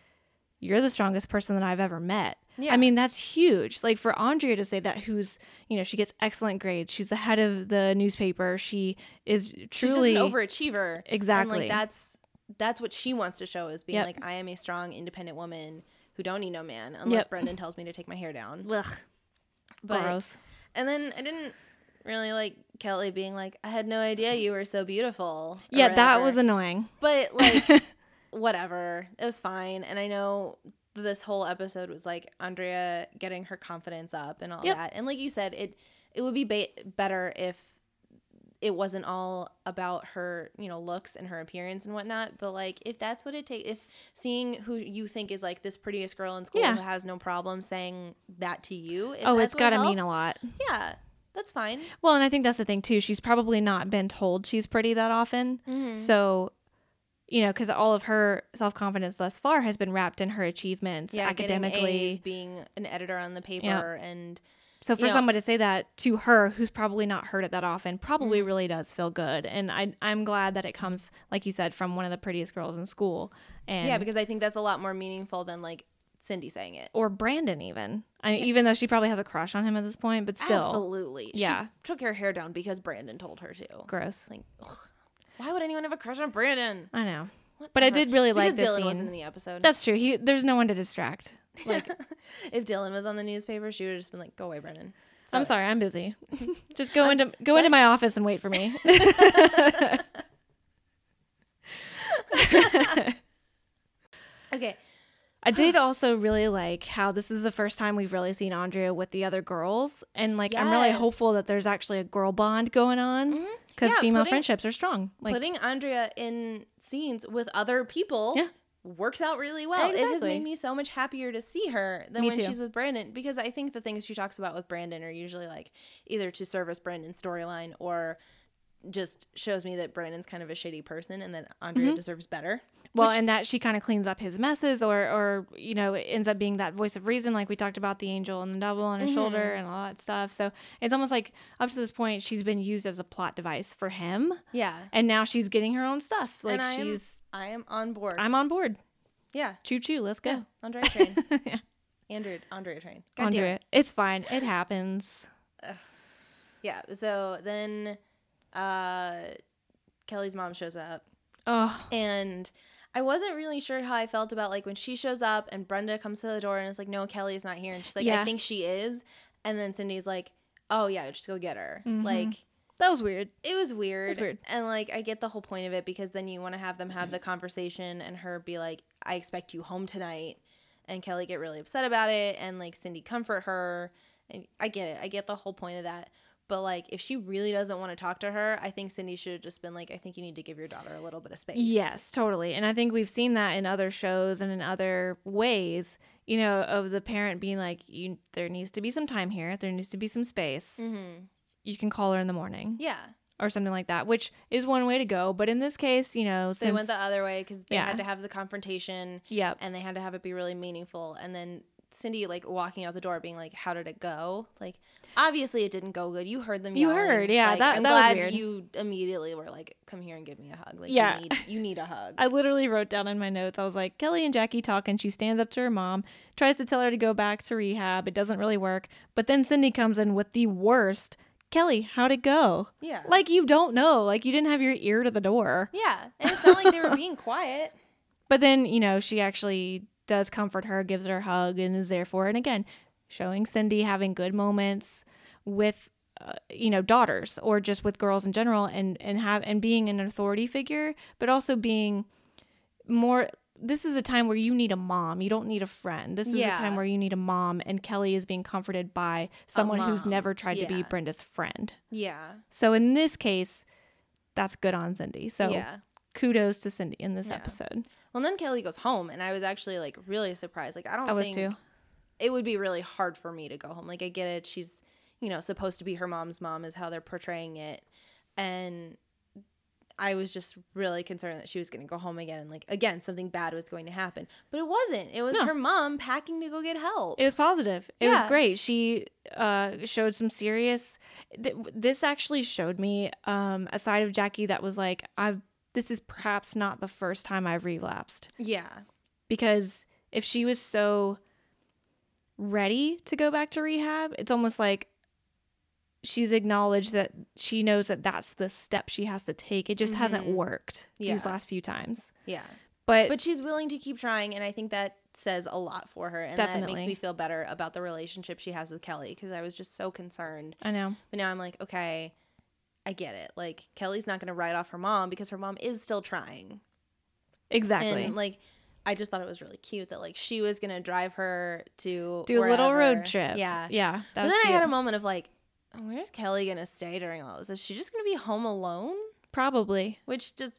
you're the strongest person that I've ever met. Yeah. I mean, that's huge. Like for Andrea to say that, who's, you know, she gets excellent grades. She's the head of the newspaper. She is truly, just an overachiever. And Exactly. like that's that's what she wants to show is being Yep. like I am a strong, independent woman who don't need no man unless Yep. Brandon tells me to take my hair down. ugh, But gross. and then I didn't really like Kelly being like, I had no idea you were so beautiful. Yeah, that was annoying. But like, whatever. It was fine. And I know this whole episode was like Andrea getting her confidence up and all Yep. that. And like you said, it it would be ba- better if it wasn't all about her, you know, looks and her appearance and whatnot. But like, if that's what it takes, if seeing who you think is like this prettiest girl in school Yeah. who has no problem saying that to you, Oh, it's got to mean a lot. Yeah, that's fine. Well, and I think that's the thing too. She's probably not been told she's pretty that often. Mm-hmm. So, you know, because all of her self confidence thus far has been wrapped in her achievements Yeah, academically. A's, being an editor on the paper, and So for you know- someone to say that to her, who's probably not heard it that often, Mm-hmm. probably really does feel good. And I, I'm glad that it comes, like you said, from one of the prettiest girls in school. And yeah, because I think that's a lot more meaningful than like Cindy saying it. or Brandon even. I mean, even though she probably has a crush on him at this point, but still, Absolutely. She Yeah. took her hair down because Brandon told her to. gross. Like, ugh, why would anyone have a crush on Brandon? I know, but I did really like this Dylan scene. wasn't in the episode. That's true. He there's no one to distract. Like, if Dylan was on the newspaper, she would have just been like, "Go away, Brandon." I'm sorry, I'm busy. Just go into go into my office and wait for me. Okay. I did also really like how this is the first time we've really seen Andrea with the other girls, and like I'm really Mm-hmm. hopeful that there's actually a girl bond going on because Yeah, female putting- friendships are strong. Like Putting Andrea in scenes with other people Yeah. works out really well. It has made me so much happier to see her than Me when too. she's with Brandon because I think the things she talks about with Brandon are usually like either to service Brandon's storyline or just shows me that Brandon's kind of a shitty person and that Andrea Mm-hmm. deserves better. well, and that she kind of cleans up his messes, or or you know ends up being that voice of reason, like we talked about the angel and the devil on her Mm-hmm. shoulder and all that stuff. So it's almost like up to this point she's been used as a plot device for him, Yeah. and now she's getting her own stuff. Like and I am, she's, I am on board. I'm on board. yeah. Choo choo, let's go. Yeah. Andrea train. yeah. Andrea Andrea train. God Andrea, it. it's fine. It happens. Yeah. So then uh Kelly's mom shows up Oh, and I wasn't really sure how I felt about like when she shows up and Brenda comes to the door and it's like, no, Kelly's not here. And she's like, Yeah. I think she is. And then Cindy's like, oh, yeah, just go get her. Mhm. Like, that was weird. it was weird. weird. And like, I get the whole point of it because then you want to have them have the conversation and her be like, I expect you home tonight. And Kelly get really upset about it. And like, Cindy comfort her. And I get it. I get the whole point of that. But like, if she really doesn't want to talk to her, I think Cindy should have just been like, I think you need to give your daughter a little bit of space. Yes, totally. And I think we've seen that in other shows and in other ways, you know, of the parent being like, you there needs to be some time here. There needs to be some space. Mm-hmm. You can call her in the morning Yeah. or something like that, which is one way to go. But in this case, you know, They went the other way because they Yeah. had to have the confrontation Yep. and they had to have it be really meaningful. And then Cindy like walking out the door being like, "How did it go?" Like, obviously it didn't go good. You heard them. You yelling. heard, yeah, Like, that- I'm that glad you immediately were like, "Come here and give me a hug." Like, Yeah. you need, you need a hug. I literally wrote down in my notes, I was like, Kelly and Jackie talk, and she stands up to her mom, tries to tell her to go back to rehab. It doesn't really work. But then Cindy comes in with the worst Kelly, how'd it go? yeah, Like, you don't know. Like, you didn't have your ear to the door. yeah, and it's not like they were being quiet. But then, you know, she actually does comfort her, gives her a hug, and is there for her. And again, showing Cindy having good moments with, uh, you know, daughters or just with girls in general, and and have and being an authority figure, but also being more. This is a time where you need a mom. You don't need a friend. This is a time where you need a mom, and Kelly is being comforted by someone who's never tried to be Brenda's friend. Yeah, So in this case, that's good on Cindy. So yeah. kudos to Cindy in this Yeah. episode. Well, then Kelly goes home, and I was actually like really surprised. Like, I don't. I was think, too. it would be really hard for me to go home. Like I get it, she's you know supposed to be her mom's mom is how they're portraying it, and I was just really concerned that she was going to go home again and like again something bad was going to happen. But it wasn't. It was No. her mom packing to go get help. It was positive. It was great. She uh, showed some serious. Th- this actually showed me um, a side of Jackie that was like, I've. This is perhaps not the first time I've relapsed yeah. because if she was so ready to go back to rehab, it's almost like she's acknowledged that she knows that that's the step she has to take. It just hasn't Mhm. worked these last few times. Yeah. But, But she's willing to keep trying and I think that says a lot for her and that Definitely. makes me feel better about the relationship she has with Kelly because I was just so concerned. I know. But now I'm like, okay, I get it. Like Kelly's not going to write off her mom because her mom is still trying. Exactly. And like I just thought it was really cute that like she was going to drive her to Do a little road trip. Yeah. Yeah. But then I had a moment of like, where's Kelly going to stay during all this? Is she just going to be home alone? Probably. which just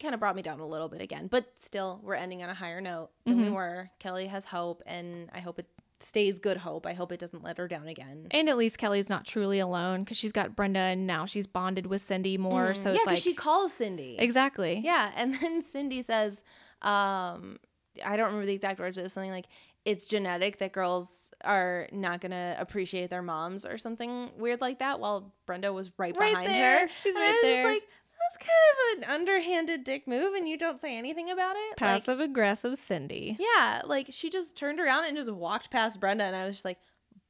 kind of brought me down a little bit again. But still, we're ending on a higher note than we Mhm. were. Kelly has hope, and I hope it stays good hope. I hope it doesn't let her down again. And at least Kelly's not truly alone because she's got Brenda and now she's bonded with Cindy more. Mhm. So yeah, because like she calls Cindy. exactly. Yeah, and then Cindy says, um, I don't remember the exact words, but it was something like, "It's genetic that girls are not gonna appreciate their moms" or something weird like that. While Brenda was right, Right behind there. her, She's And right I was just there. like, that's kind of an underhanded dick move, and you don't say anything about it. Like, Passive aggressive Cindy. Yeah, like she just turned around and just walked past Brenda, and I was just like,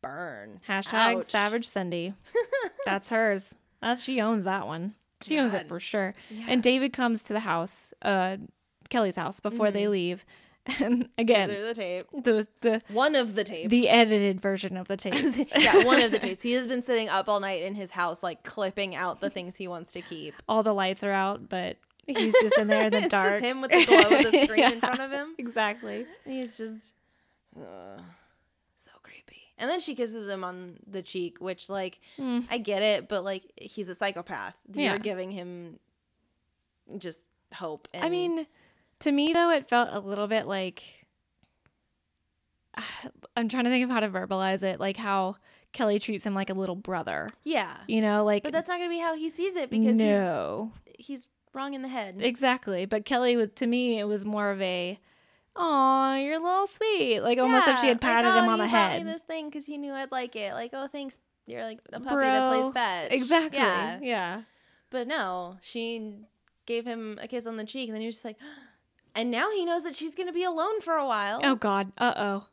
burn. Hashtag Ouch. savage Cindy. That's hers. That's she owns that one. She owns it for sure. Yeah. And David comes to the house, uh, Kelly's house before they leave, and again There's the tape. the the One of the tapes. the edited version of the tapes. yeah, one of the tapes. He has been sitting up all night in his house, like clipping out the things he wants to keep. All the lights are out, but he's just in there in the it's dark. just him with the glow of the screen in front of him. Exactly. He's just uh, so creepy. And then she kisses him on the cheek, which, like, Mm. I get it, but like, he's a psychopath. Yeah. You're giving him just hope. And I mean, to me though, it felt a little bit like I'm trying to think of how to verbalize it, like how Kelly treats him like a little brother. yeah. You know, like But that's not going to be how he sees it because no, he's, he's wrong in the head. exactly. But Kelly was to me, it was more of a, "Oh, you're a little sweet," like almost if she had patted like, him "Oh, on the head. This thing because you knew I'd like it. Like, oh, thanks. You're like a puppy Bro, that plays fetch. Exactly. Yeah. Yeah. But no, she gave him a kiss on the cheek, and then he was just like, and now he knows that she's gonna be alone for a while. Oh God. Uh oh.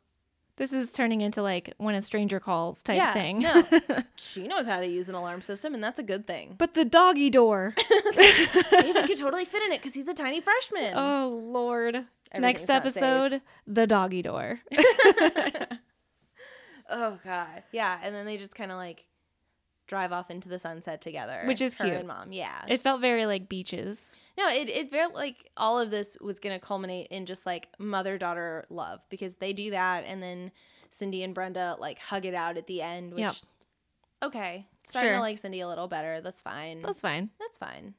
This is turning into like when a stranger calls type yeah, thing. no, she knows how to use an alarm system, and that's a good thing. but the doggy door. David could totally fit in it because he's a tiny freshman. Oh Lord. Next episode, the doggy door. Oh god, yeah. And then they just kind of like drive off into the sunset together, Which is her cute. and mom. Yeah. it felt very like beaches. No, it it felt like all of this was gonna culminate in just like mother daughter love because they do that, and then Cindy and Brenda like hug it out at the end. Which, Yep. Okay, starting Sure. to like Cindy a little better. That's fine. That's fine. That's fine.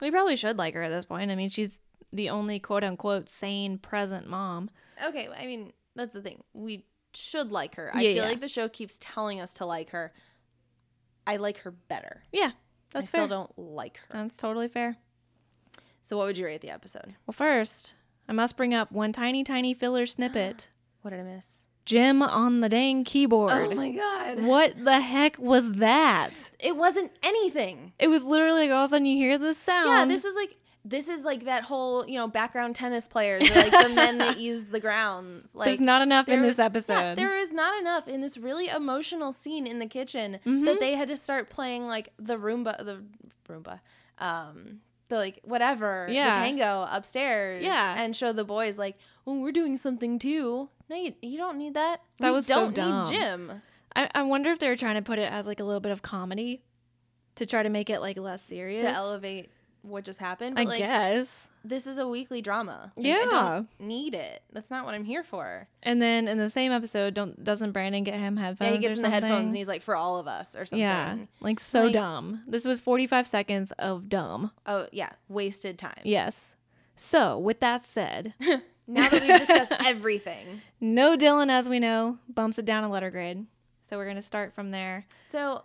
We probably should like her at this point. I mean, she's the only quote unquote sane present mom. Okay, I mean that's the thing. We should like her. Yeah, I feel yeah. like the show keeps telling us to like her. I like her better. Yeah, that's I fair. still don't like her. That's totally fair. So what would you rate the episode? Well, first, I must bring up one tiny, tiny filler snippet. What did I miss? Jim on the dang keyboard. Oh my god. What the heck was that? It wasn't anything. It was literally like all of a sudden you hear this sound. Yeah, this was like this is like that whole you know background tennis players, or like the men that use the grounds. Like There's not enough in there- this episode. Yeah, there is not enough in this really emotional scene in the kitchen that they had to start playing like the rumba, the rumba, um, the like whatever, Yeah. the tango upstairs, Yeah. and show the boys like, oh, we're doing something too. No, you, you don't need that. That We was so don't dumb. need Jim. I, I wonder if they were trying to put it as like a little bit of comedy to try to make it like less serious. to elevate what just happened. I like, guess. this is a weekly drama. Like, I Yeah. don't need it. That's not what I'm here for. And then in the same episode, don't doesn't Brandon get him headphones? Yeah, he gets in the headphones and he's like, for all of us or something. Yeah, like so Like- dumb. This was 45 seconds of dumb. Oh, yeah. Wasted time. Yes. So, with that said, Now that we've discussed everything. No Dylan, as we know, bumps it down a letter grade. So we're gonna start from there. So,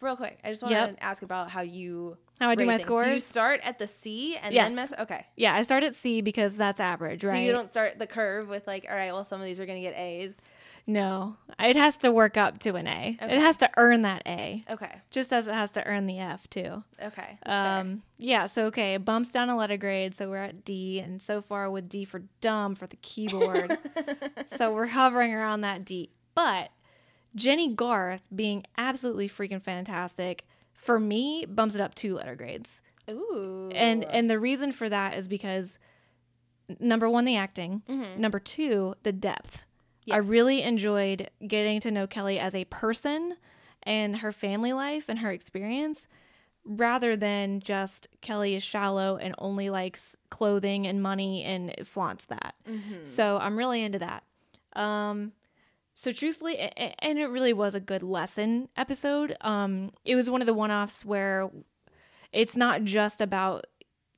real quick, I just want Yep. to ask about how you How I do my things. Do you start at the C and Yes. then mess? Okay. Yeah, I start at C because that's average, right? So you don't start the curve with like, all right, well, some of these are gonna get A's. No, it has to work up to an A. Okay. It has to earn that A, Okay. just as it has to earn the F too. Okay. that's fair. Um, yeah, so okay, it bumps down a letter grade, so we're at D, and so far with D for dumb for the keyboard. so we're hovering around that D. But Jennie Garth being absolutely freaking fantastic for me bumps it up two letter grades. Ooh. And and the reason for that is because number one, the acting. Number two, the depth. I really enjoyed getting to know Kelly as a person and her family life and her experience rather than just Kelly is shallow and only likes clothing and money and flaunts that. So I'm really into that. Um, so truthfully, and it really was a good lesson episode. Um, it was one of the one-offs where it's not just about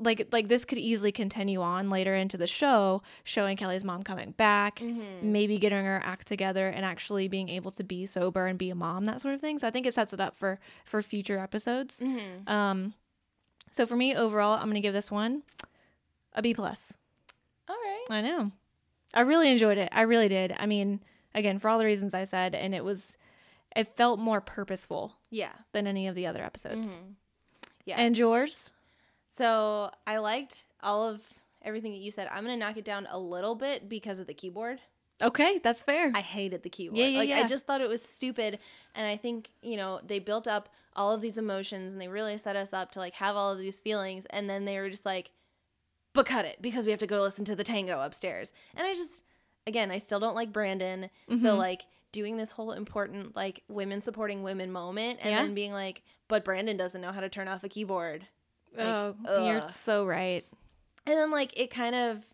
like like this could easily continue on later into the show, showing Kelly's mom coming back, maybe getting her act together and actually being able to be sober and be a mom, that sort of thing. So I think it sets it up for for future episodes. Um, so for me overall, I'm gonna give this one a B plus. all right. I know. I really enjoyed it. I really did. I mean, again, for all the reasons I said, and it was, it felt more purposeful Yeah. than any of the other episodes. Mm-hmm. Yeah. And yours? So I liked all of everything that you said. I'm gonna knock it down a little bit because of the keyboard. Okay, that's fair. I hated the keyboard. Yeah, yeah, like I just thought it was stupid. And I think, you know, they built up all of these emotions and they really set us up to like have all of these feelings and then they were just like, but cut it because we have to go listen to the tango upstairs. And I just again, I still don't like Brandon. Mm-hmm. So like doing this whole important like women supporting women moment and Yeah. then being like, but Brandon doesn't know how to turn off a keyboard. Like, oh, you're so right. And then like it kind of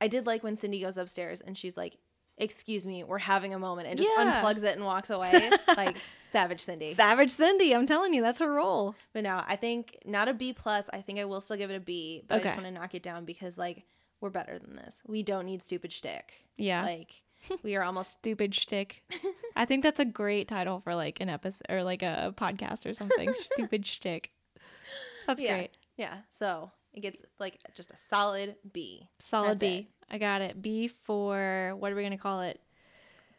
I did like when Cindy goes upstairs and she's like, "Excuse me, we're having a moment," and just Yeah. unplugs it and walks away. like savage Cindy. Savage Cindy, I'm telling you, that's her role. But no, I think not a B plus. I think I will still give it a B, but I just want to knock it down because like we're better than this. We don't need stupid shtick. Yeah. Like we are almost Stupid shtick. I think that's a great title for like an episode or like a podcast or something. Stupid shtick. That's yeah. great. Yeah. So it gets like just a solid B. Solid That's B. it. I got it. B for what are we gonna call it?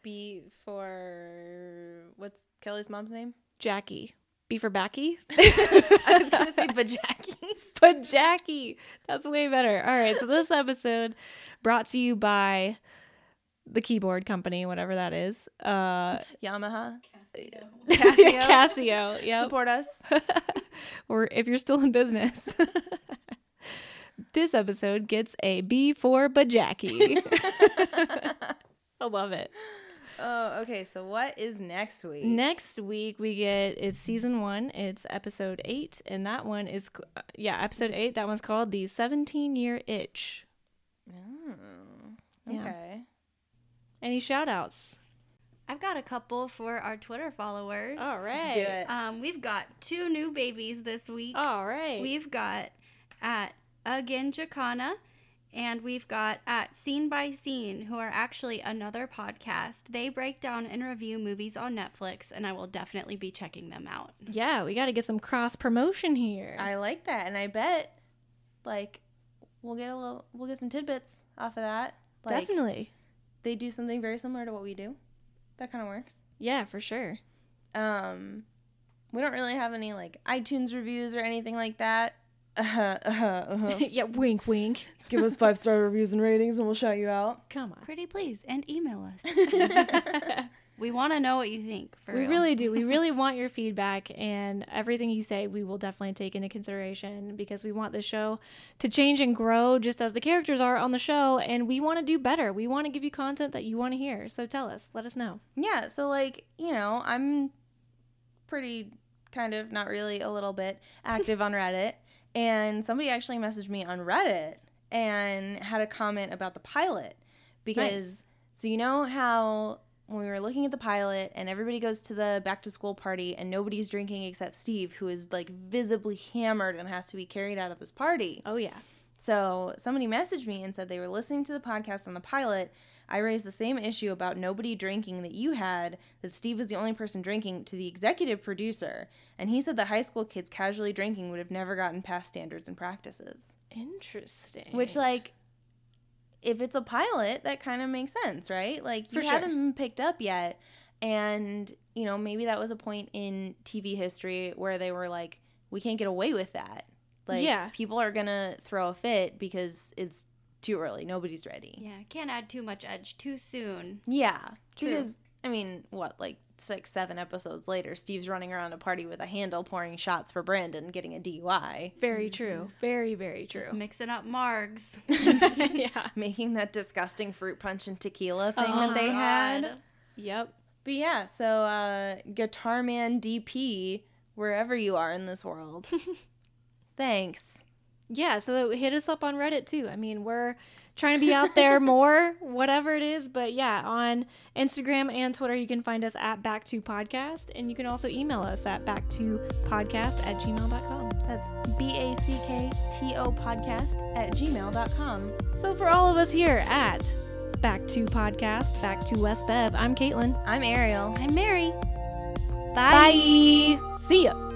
B for what's Kelly's mom's name? Jackie. B for Backy. I was gonna say Bajackie. but Jackie. That's way better. All right. So this episode brought to you by the keyboard company, whatever that is. Uh Yamaha. Casio. Casio. Casio. Yep. Support us. or if you're still in business. this episode gets a B for Bajackie. I love it. Oh, okay. So what is next week? Next week we get it's season one. It's episode eight, and that one is uh, yeah episode eight. That one's called the 17 year itch. Yeah. Okay. Any shout outs? I've got a couple for our Twitter followers. All right. Let's do it. Um, we've got two new babies this week. All right. We've got at Again Jacana and we've got at Scene by Scene, who are actually another podcast. They break down and review movies on Netflix, and I will definitely be checking them out. yeah, we got to get some cross promotion here. I like that, and I bet like we'll get a little, we'll get some tidbits off of that. Like Definitely. they do something very similar to what we do. That kind of works. Yeah, for sure. Um, we don't really have any like iTunes reviews or anything like that. Uh-huh, uh-huh, uh-huh. yeah, wink, wink. Give us five star reviews and ratings, and we'll shout you out. Come on. Pretty please, and email us. we want to know what you think. For we real. really do. We really want your feedback and everything you say. We will definitely take into consideration because we want the show to change and grow just as the characters are on the show, and we want to do better. We want to give you content that you want to hear. So tell us. Let us know. Yeah, so like, you know, I'm pretty kind of not really a little bit active on Reddit, and somebody actually messaged me on Reddit and had a comment about the pilot because so you know how when we were looking at the pilot and everybody goes to the back to school party and nobody's drinking except Steve who is like visibly hammered and has to be carried out of this party. Oh yeah. So somebody messaged me and said they were listening to the podcast on the pilot. I raised the same issue about nobody drinking that you had, that Steve was the only person drinking, to the executive producer. And he said that high school kids casually drinking would have never gotten past standards and practices. Interesting. Which, like, if it's a pilot, that kind of makes sense, right? Like, you sure. haven't been picked up yet. And, you know, maybe that was a point in TV history where they were like, we can't get away with that. Like, Yeah. people are going to throw a fit because it's too early. Nobody's ready. Yeah, can't add too much edge too soon. Yeah. True. Because, I mean, what, like six, seven episodes later, Steve's running around a party with a handle pouring shots for Brandon, getting a DUI, very true. Very, very true. Just mixing up margs. yeah. making that disgusting fruit punch and tequila thing Oh, that they had. Yep. But yeah, so uh, Guitar Man DP, wherever you are in this world, thanks. Yeah, so hit us up on Reddit too. I mean, we're trying to be out there more, whatever it is. But yeah, on Instagram and Twitter, you can find us at Back to Podcast. And you can also email us at back to podcast at gmail.com. That's B A C K T O podcast at gmail.com. So for all of us here at Back to Podcast, Back to West Bev, I'm Caitlin. I'm Arielle. I'm Mary. Bye. Bye. See ya.